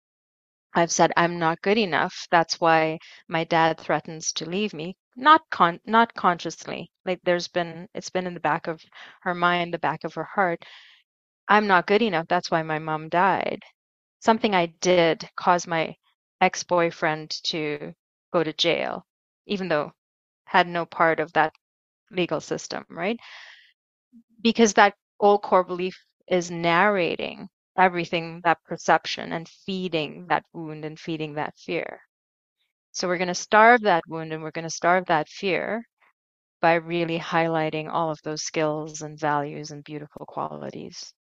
[SPEAKER 2] I've said I'm not good enough. That's why my dad threatens to leave me. Not con not consciously. Like there's been it's been in the back of her mind, the back of her heart. I'm not good enough. That's why my mom died. Something I did caused my ex-boyfriend to go to jail, even though had no part of that legal system, right? Because that old core belief is narrating everything, that perception, and feeding that wound and feeding that fear. So we're going to starve that wound and we're going to starve that fear by really highlighting all of those skills and values and beautiful qualities.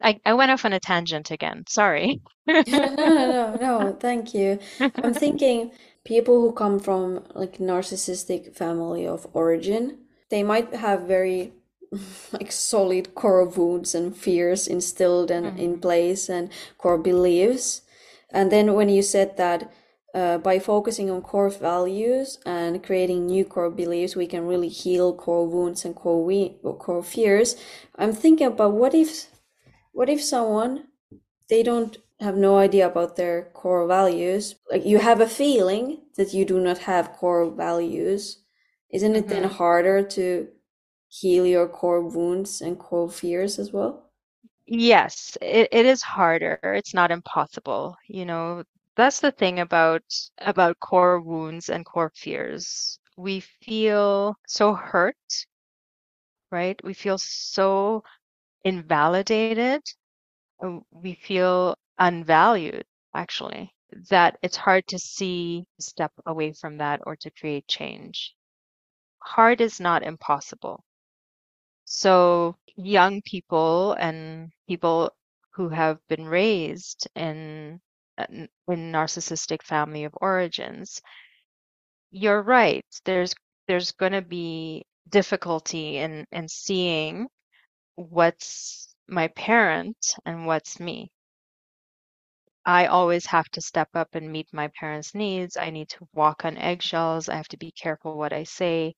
[SPEAKER 2] I, I went off on a tangent again. Sorry.
[SPEAKER 1] no, no, no, no, thank you. I'm thinking people who come from like narcissistic family of origin, they might have very like solid core wounds and fears instilled and mm-hmm. in place and core beliefs. And then when you said that uh, by focusing on core values and creating new core beliefs, we can really heal core wounds and core we- core fears. I'm thinking about what if, what if someone they don't have no idea about their core values. Like you have a feeling that you do not have core values. Isn't it mm-hmm. then harder to heal your core wounds and core fears as well?
[SPEAKER 2] Yes, it, it is harder. It's not impossible. You know, that's the thing about about core wounds and core fears. We feel so hurt, right? We feel so invalidated. Uh, we feel unvalued, actually, that it's hard to see step away from that or to create change. Hard is not impossible. So young people and people who have been raised in uh, in narcissistic family of origins, you're right. There's there's going to be difficulty in in seeing what's my parent and what's me. I always have to step up and meet my parents' needs. I need to walk on eggshells. I have to be careful what I say.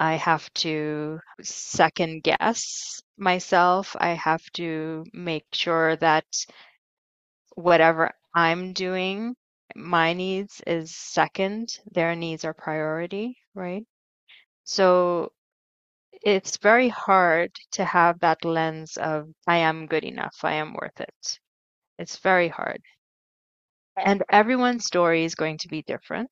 [SPEAKER 2] I have to second guess myself. I have to make sure that whatever I'm doing, my needs is second, their needs are priority, right? So it's very hard to have that lens of I am good enough, I am worth it. It's very hard. And everyone's story is going to be different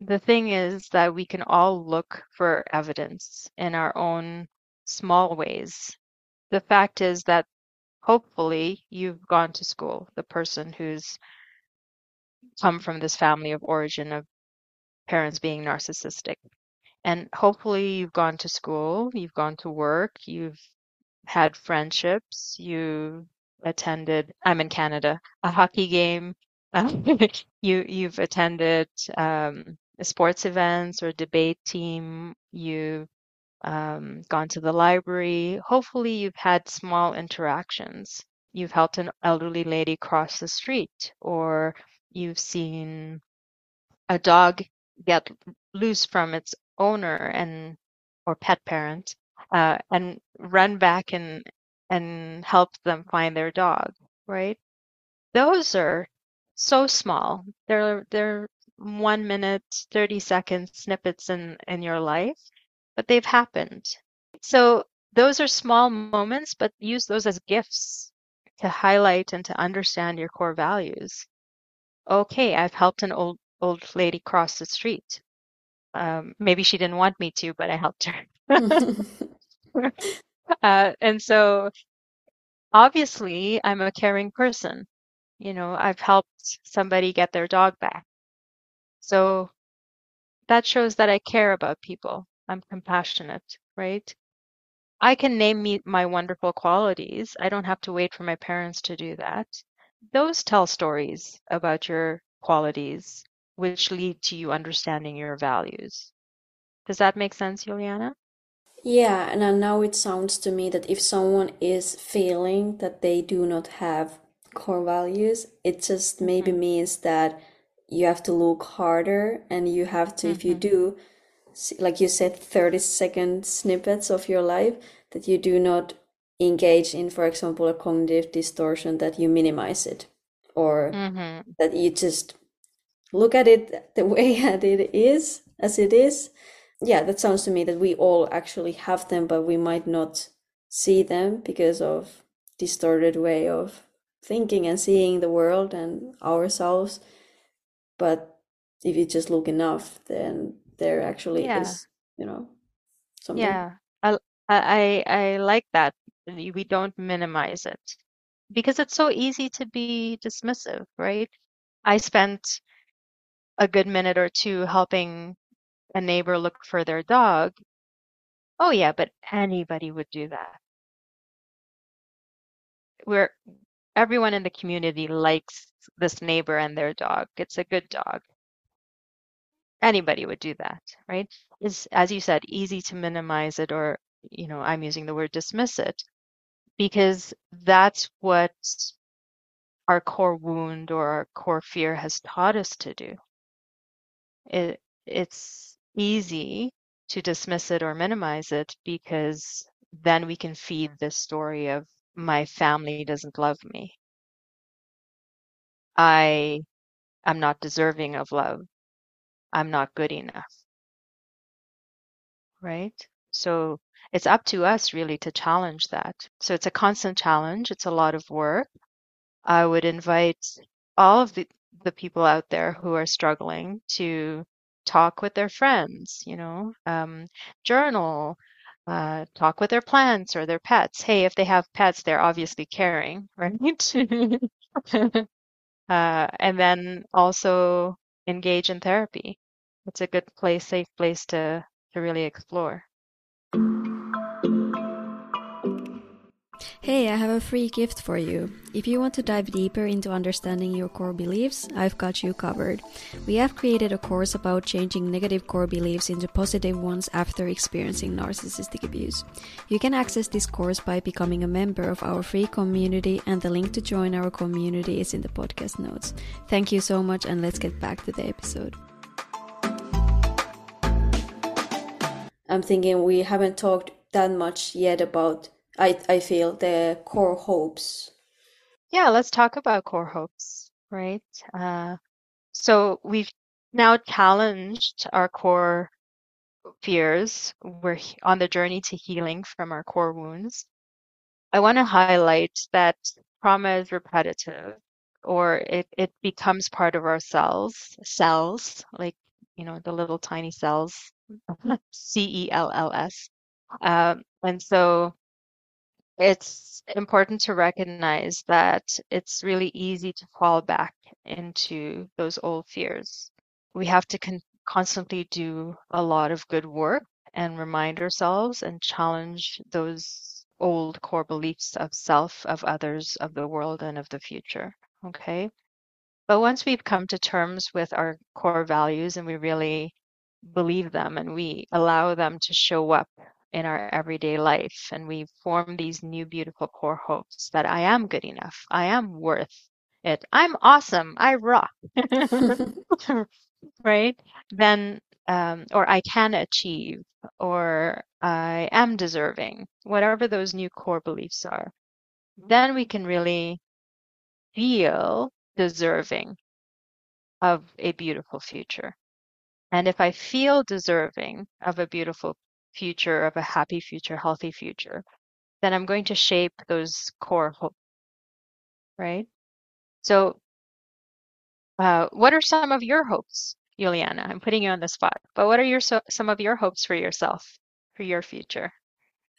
[SPEAKER 2] the thing is that we can all look for evidence in our own small ways. The fact is that hopefully you've gone to school, the person who's come from this family of origin of parents being narcissistic. And hopefully you've gone to school, you've gone to work, you've had friendships, you attended, I'm in Canada, a hockey game, you you've attended um, sports events or debate team, you've um, gone to the library. Hopefully, you've had small interactions. You've helped an elderly lady cross the street, or you've seen a dog get loose from its owner and or pet parent uh, and run back and and help them find their dog right those are so small they're they're one minute, 30 second snippets in, in your life, but they've happened. So those are small moments, but use those as gifts to highlight and to understand your core values. Okay, I've helped an old old lady cross the street. Um, maybe she didn't want me to, but I helped her. uh, and so obviously I'm a caring person. You know, I've helped somebody get their dog back. So that shows that I care about people. I'm compassionate, right? I can name me my wonderful qualities. I don't have to wait for my parents to do that. Those tell stories about your qualities, which lead to you understanding your values. Does that make sense, Juliana?
[SPEAKER 1] Yeah, and now it sounds to me that if someone is feeling that they do not have core values, it just maybe mm-hmm. means that you have to look harder and you have to mm-hmm. if you mm-hmm. do like you said 30 second snippets of your life that you do not engage in for example a cognitive distortion that you minimize it or mm-hmm. that you just look at it the way that it is as it is yeah that sounds to me that we all actually have them but we might not see them because of distorted way of thinking and seeing the world and ourselves but if you just look enough then there actually yeah. is you know
[SPEAKER 2] something yeah I, I i like that we don't minimize it because it's so easy to be dismissive right i spent a good minute or two helping a neighbor look for their dog, oh yeah, but anybody would do that. We're everyone in the community likes this neighbor and their dog. It's a good dog. Anybody would do that, right? Is as you said, easy to minimize it or, you know, I'm using the word dismiss it because that's what our core wound or our core fear has taught us to do. It, it's easy to dismiss it or minimize it because then we can feed this story of my family doesn't love me. I am not deserving of love. I'm not good enough. Right? So it's up to us really to challenge that. So it's a constant challenge. It's a lot of work. I would invite all of the, the people out there who are struggling to talk with their friends, you know, um, journal, uh, talk with their plants or their pets. Hey, if they have pets, they're obviously caring, right? uh, and then also engage in therapy. It's a good place, safe place to to really explore.
[SPEAKER 1] Hey, I have a free gift for you. If you want to dive deeper into understanding your core beliefs, I've got you covered. We have created a course about changing negative core beliefs into positive ones after experiencing narcissistic abuse. You can access this course by becoming a member of our free community, and the link to join our community is in the podcast notes. Thank you so much, and let's get back to the episode. I'm thinking we haven't talked that much yet about I I feel the core hopes.
[SPEAKER 2] Yeah, let's talk about core hopes, right? Uh, so we've now challenged our core fears. We're on the journey to healing from our core wounds. I want to highlight that trauma is repetitive or it, it becomes part of our cells, cells, like, you know, the little tiny cells, C E L L S. Um, and so it's important to recognize that it's really easy to fall back into those old fears. We have to con- constantly do a lot of good work and remind ourselves and challenge those old core beliefs of self, of others, of the world, and of the future. Okay. But once we've come to terms with our core values and we really believe them and we allow them to show up in our everyday life and we form these new beautiful core hopes that I am good enough, I am worth it, I'm awesome, I rock, right? Then, um, or I can achieve, or I am deserving, whatever those new core beliefs are, then we can really feel deserving of a beautiful future. And if I feel deserving of a beautiful future of a happy future, healthy future, then I'm going to shape those core hopes, right? So, uh, what are some of your hopes, Juliana? I'm putting you on the spot, but what are your so, some of your hopes for yourself, for your future?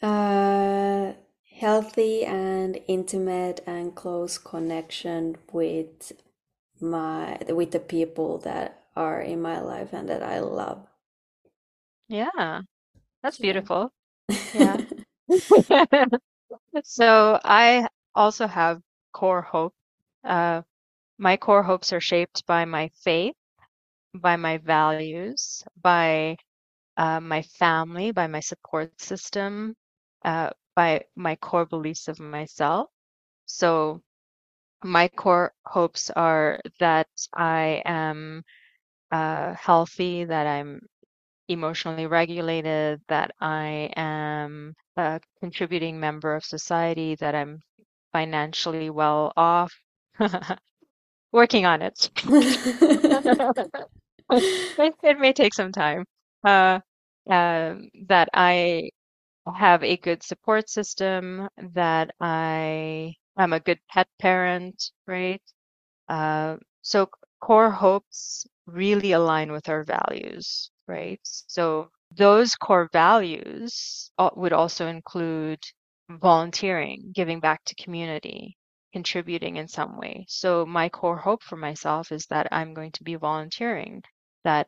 [SPEAKER 1] Uh, healthy and intimate and close connection with my with the people that are in my life and that I love.
[SPEAKER 2] Yeah, that's beautiful. Yeah. so I also have core hope. Uh, my core hopes are shaped by my faith, by my values, by uh, my family, by my support system, uh, by my core beliefs of myself. So my core hopes are that I am uh, healthy, that I'm emotionally regulated, that I am a contributing member of society, that I'm financially well off. Working on it. it may take some time. Uh, uh, that I have a good support system, that I am a good pet parent, right? Uh, so core hopes really align with our values right? So those core values would also include volunteering, giving back to community, contributing in some way. So my core hope for myself is that I'm going to be volunteering, that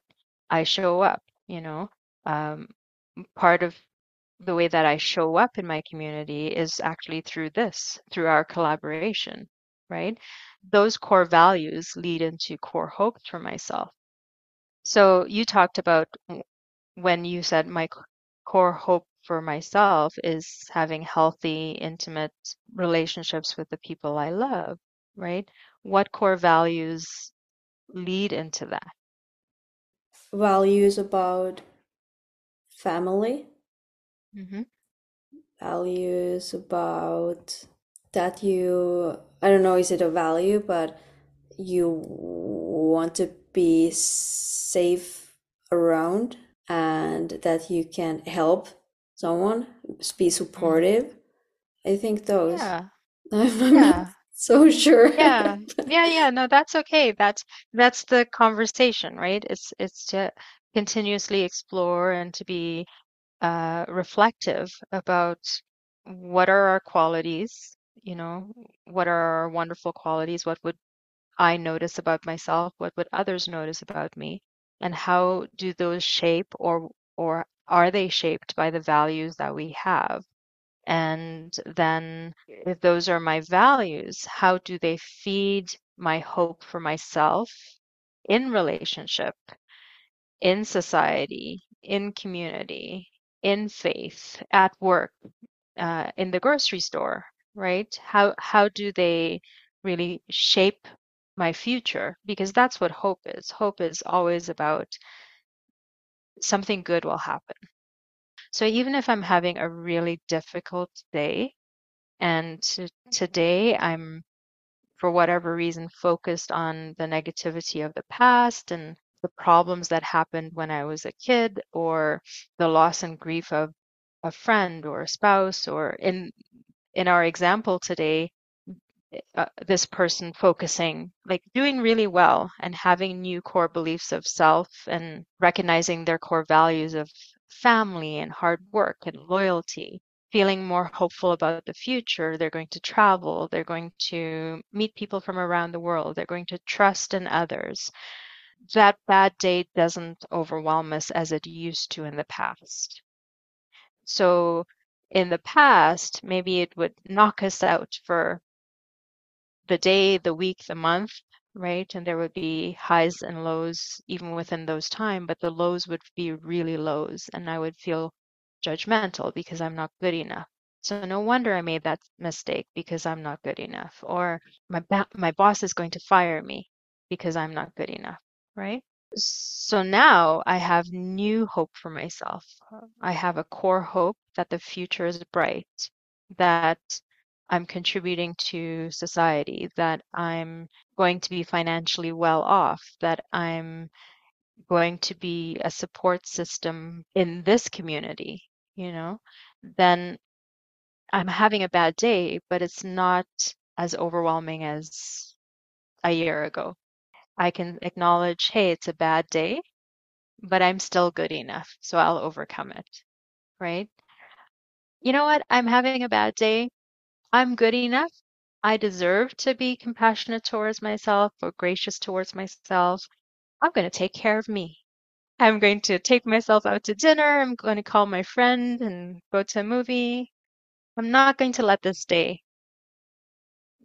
[SPEAKER 2] I show up, you know. Um, part of the way that I show up in my community is actually through this, through our collaboration, right? Those core values lead into core hopes for myself. So you talked about when you said my core hope for myself is having healthy, intimate relationships with the people I love, right? What core values lead into that?
[SPEAKER 1] Values about family,
[SPEAKER 2] hmm
[SPEAKER 1] values about that you, I don't know, is it a value, but you want to be safe around and that you can help someone, be supportive. I think those.
[SPEAKER 2] Yeah,
[SPEAKER 1] I'm not
[SPEAKER 2] yeah,
[SPEAKER 1] so sure.
[SPEAKER 2] yeah, yeah, yeah. No, that's okay. That's that's the conversation, right? It's it's to continuously explore and to be uh, reflective about what are our qualities, you know, what are our wonderful qualities, what would I notice about myself, what would others notice about me, and how do those shape or or are they shaped by the values that we have? And then if those are my values, how do they feed my hope for myself in relationship, in society, in community, in faith, at work, uh, in the grocery store, right? How how do they really shape my future? Because that's what hope is. Hope is always about something good will happen. So even if I'm having a really difficult day, and to, today I'm, for whatever reason, focused on the negativity of the past and the problems that happened when I was a kid, or the loss and grief of a friend or a spouse, or in in our example today, uh, this person focusing, like doing really well and having new core beliefs of self and recognizing their core values of family and hard work and loyalty, feeling more hopeful about the future. They're going to travel, they're going to meet people from around the world, they're going to trust in others. That bad day doesn't overwhelm us as it used to in the past. So, in the past, maybe it would knock us out for the day, the week, the month, right? And there would be highs and lows even within those time, but the lows would be really lows, and I would feel judgmental because I'm not good enough. So no wonder I made that mistake because I'm not good enough, or my ba- my boss is going to fire me because I'm not good enough, right? So now I have new hope for myself. I have a core hope that the future is bright, that I'm contributing to society, that I'm going to be financially well off, that I'm going to be a support system in this community, you know, then I'm having a bad day, but it's not as overwhelming as a year ago. I can acknowledge, hey, it's a bad day, but I'm still good enough, so I'll overcome it, right? You know what? I'm having a bad day. I'm good enough. I deserve to be compassionate towards myself or gracious towards myself. I'm going to take care of me. I'm going to take myself out to dinner. I'm going to call my friend and go to a movie. I'm not going to let this day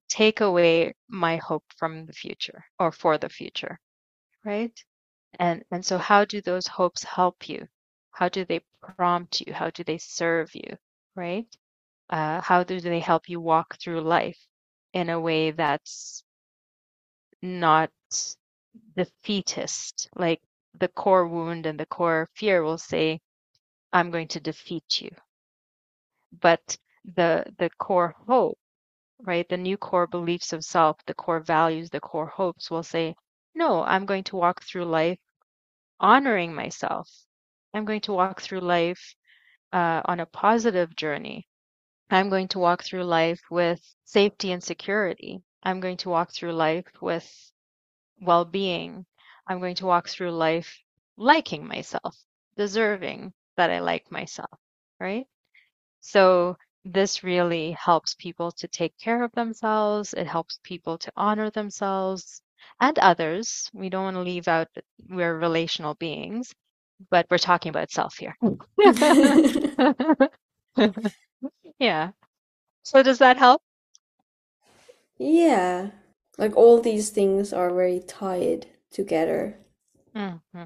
[SPEAKER 2] take away my hope from the future or for the future, right? And and so how do those hopes help you? How do they prompt you? How do they serve you, right? Uh, how do they help you walk through life in a way that's not defeatist? Like the core wound and the core fear will say, I'm going to defeat you. But the the core hope, right? The new core beliefs of self, the core values, the core hopes will say, no, I'm going to walk through life honoring myself. I'm going to walk through life uh, on a positive journey. I'm going to walk through life with safety and security. I'm going to walk through life with well being. I'm going to walk through life liking myself, deserving that I like myself, right? So, this really helps people to take care of themselves. It helps people to honor themselves and others. We don't want to leave out that we're relational beings. but we're talking about self here. yeah. So does that help?
[SPEAKER 1] Yeah. Like all these things are very tied together.
[SPEAKER 2] Mm-hmm.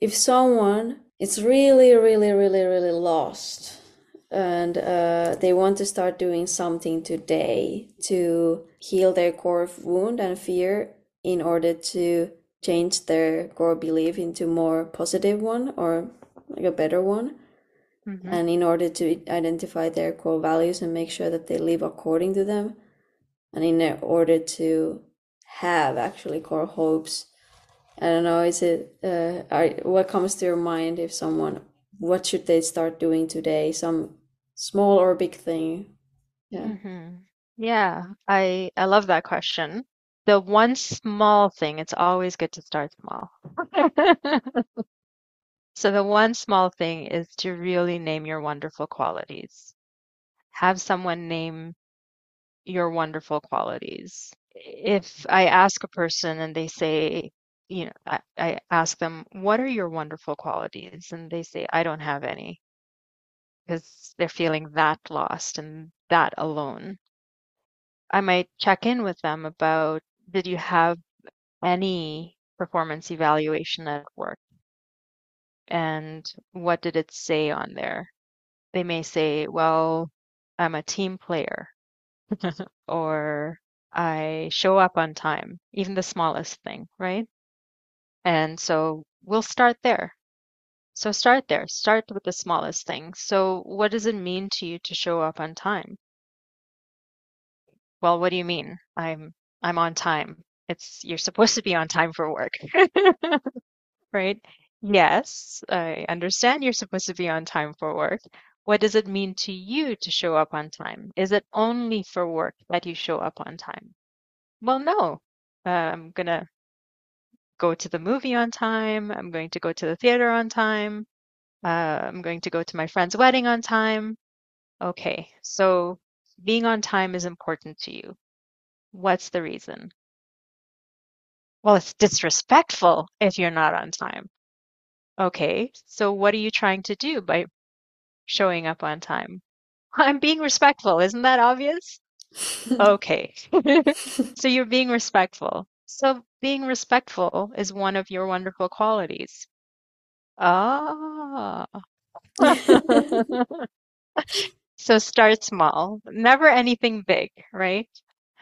[SPEAKER 1] If someone is really, really, really, really lost and uh, they want to start doing something today to heal their core wound and fear in order to change their core belief into more positive one or like a better one
[SPEAKER 2] Mm-hmm.
[SPEAKER 1] and in order to identify their core values and make sure that they live according to them and in order to have actually core hopes i don't know is it uh, are, what comes to your mind if someone what should they start doing today some small or big thing yeah
[SPEAKER 2] Mm-hmm. Yeah, I I love that question. The one small thing, it's always good to start small. So the one small thing is to really name your wonderful qualities. Have someone name your wonderful qualities. If I ask a person and they say, you know, I, I ask them, what are your wonderful qualities? And they say, I don't have any because they're feeling that lost and that alone. I might check in with them about, did you have any performance evaluation at work? And what did it say on there? They may say, well, I'm a team player, or I show up on time, even the smallest thing, right? And so we'll start there. So start there. Start with the smallest thing. So what does it mean to you to show up on time? Well, what do you mean? I'm I'm on time. It's you're supposed to be on time for work. Right? Yes, I understand you're supposed to be on time for work. What does it mean to you to show up on time? Is it only for work that you show up on time? Well, no. Uh, I'm gonna go to the movie on time. I'm going to go to the theater on time. Uh, I'm going to go to my friend's wedding on time. Okay, so being on time is important to you. What's the reason? Well, it's disrespectful if you're not on time. Okay, so what are you trying to do by showing up on time? I'm being respectful. Isn't that obvious? Okay. So you're being respectful. So being respectful is one of your wonderful qualities. Ah. So start small, never anything big, right?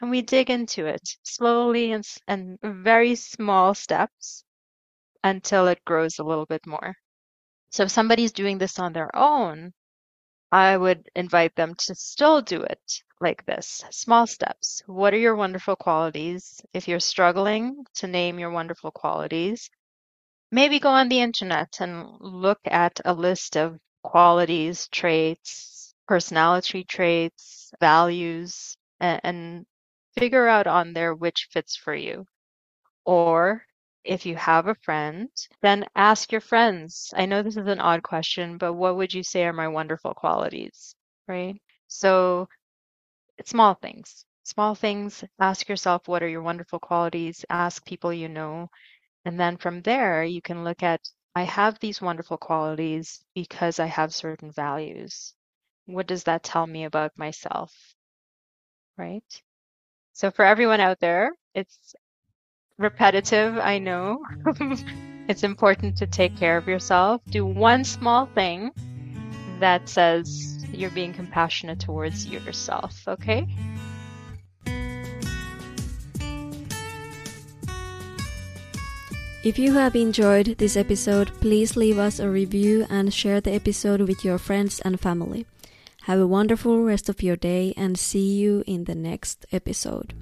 [SPEAKER 2] And we dig into it slowly and, and very small steps until it grows a little bit more. So if somebody's doing this on their own, I would invite them to still do it like this, small steps. What are your wonderful qualities? If you're struggling to name your wonderful qualities, maybe go on the internet and look at a list of qualities, traits, personality traits, values, and, and figure out on there which fits for you. Or if you have a friend, then ask your friends. I know this is an odd question, but what would you say are my wonderful qualities, right? So small things. Small things, ask yourself what are your wonderful qualities, ask people you know, and then from there you can look at I have these wonderful qualities because I have certain values. What does that tell me about myself, right? So for everyone out there, it's repetitive, I know. It's important to take care of yourself. Do one small thing that says you're being compassionate towards yourself, okay?
[SPEAKER 1] If you have enjoyed this episode, please leave us a review and share the episode with your friends and family. Have a wonderful rest of your day and see you in the next episode.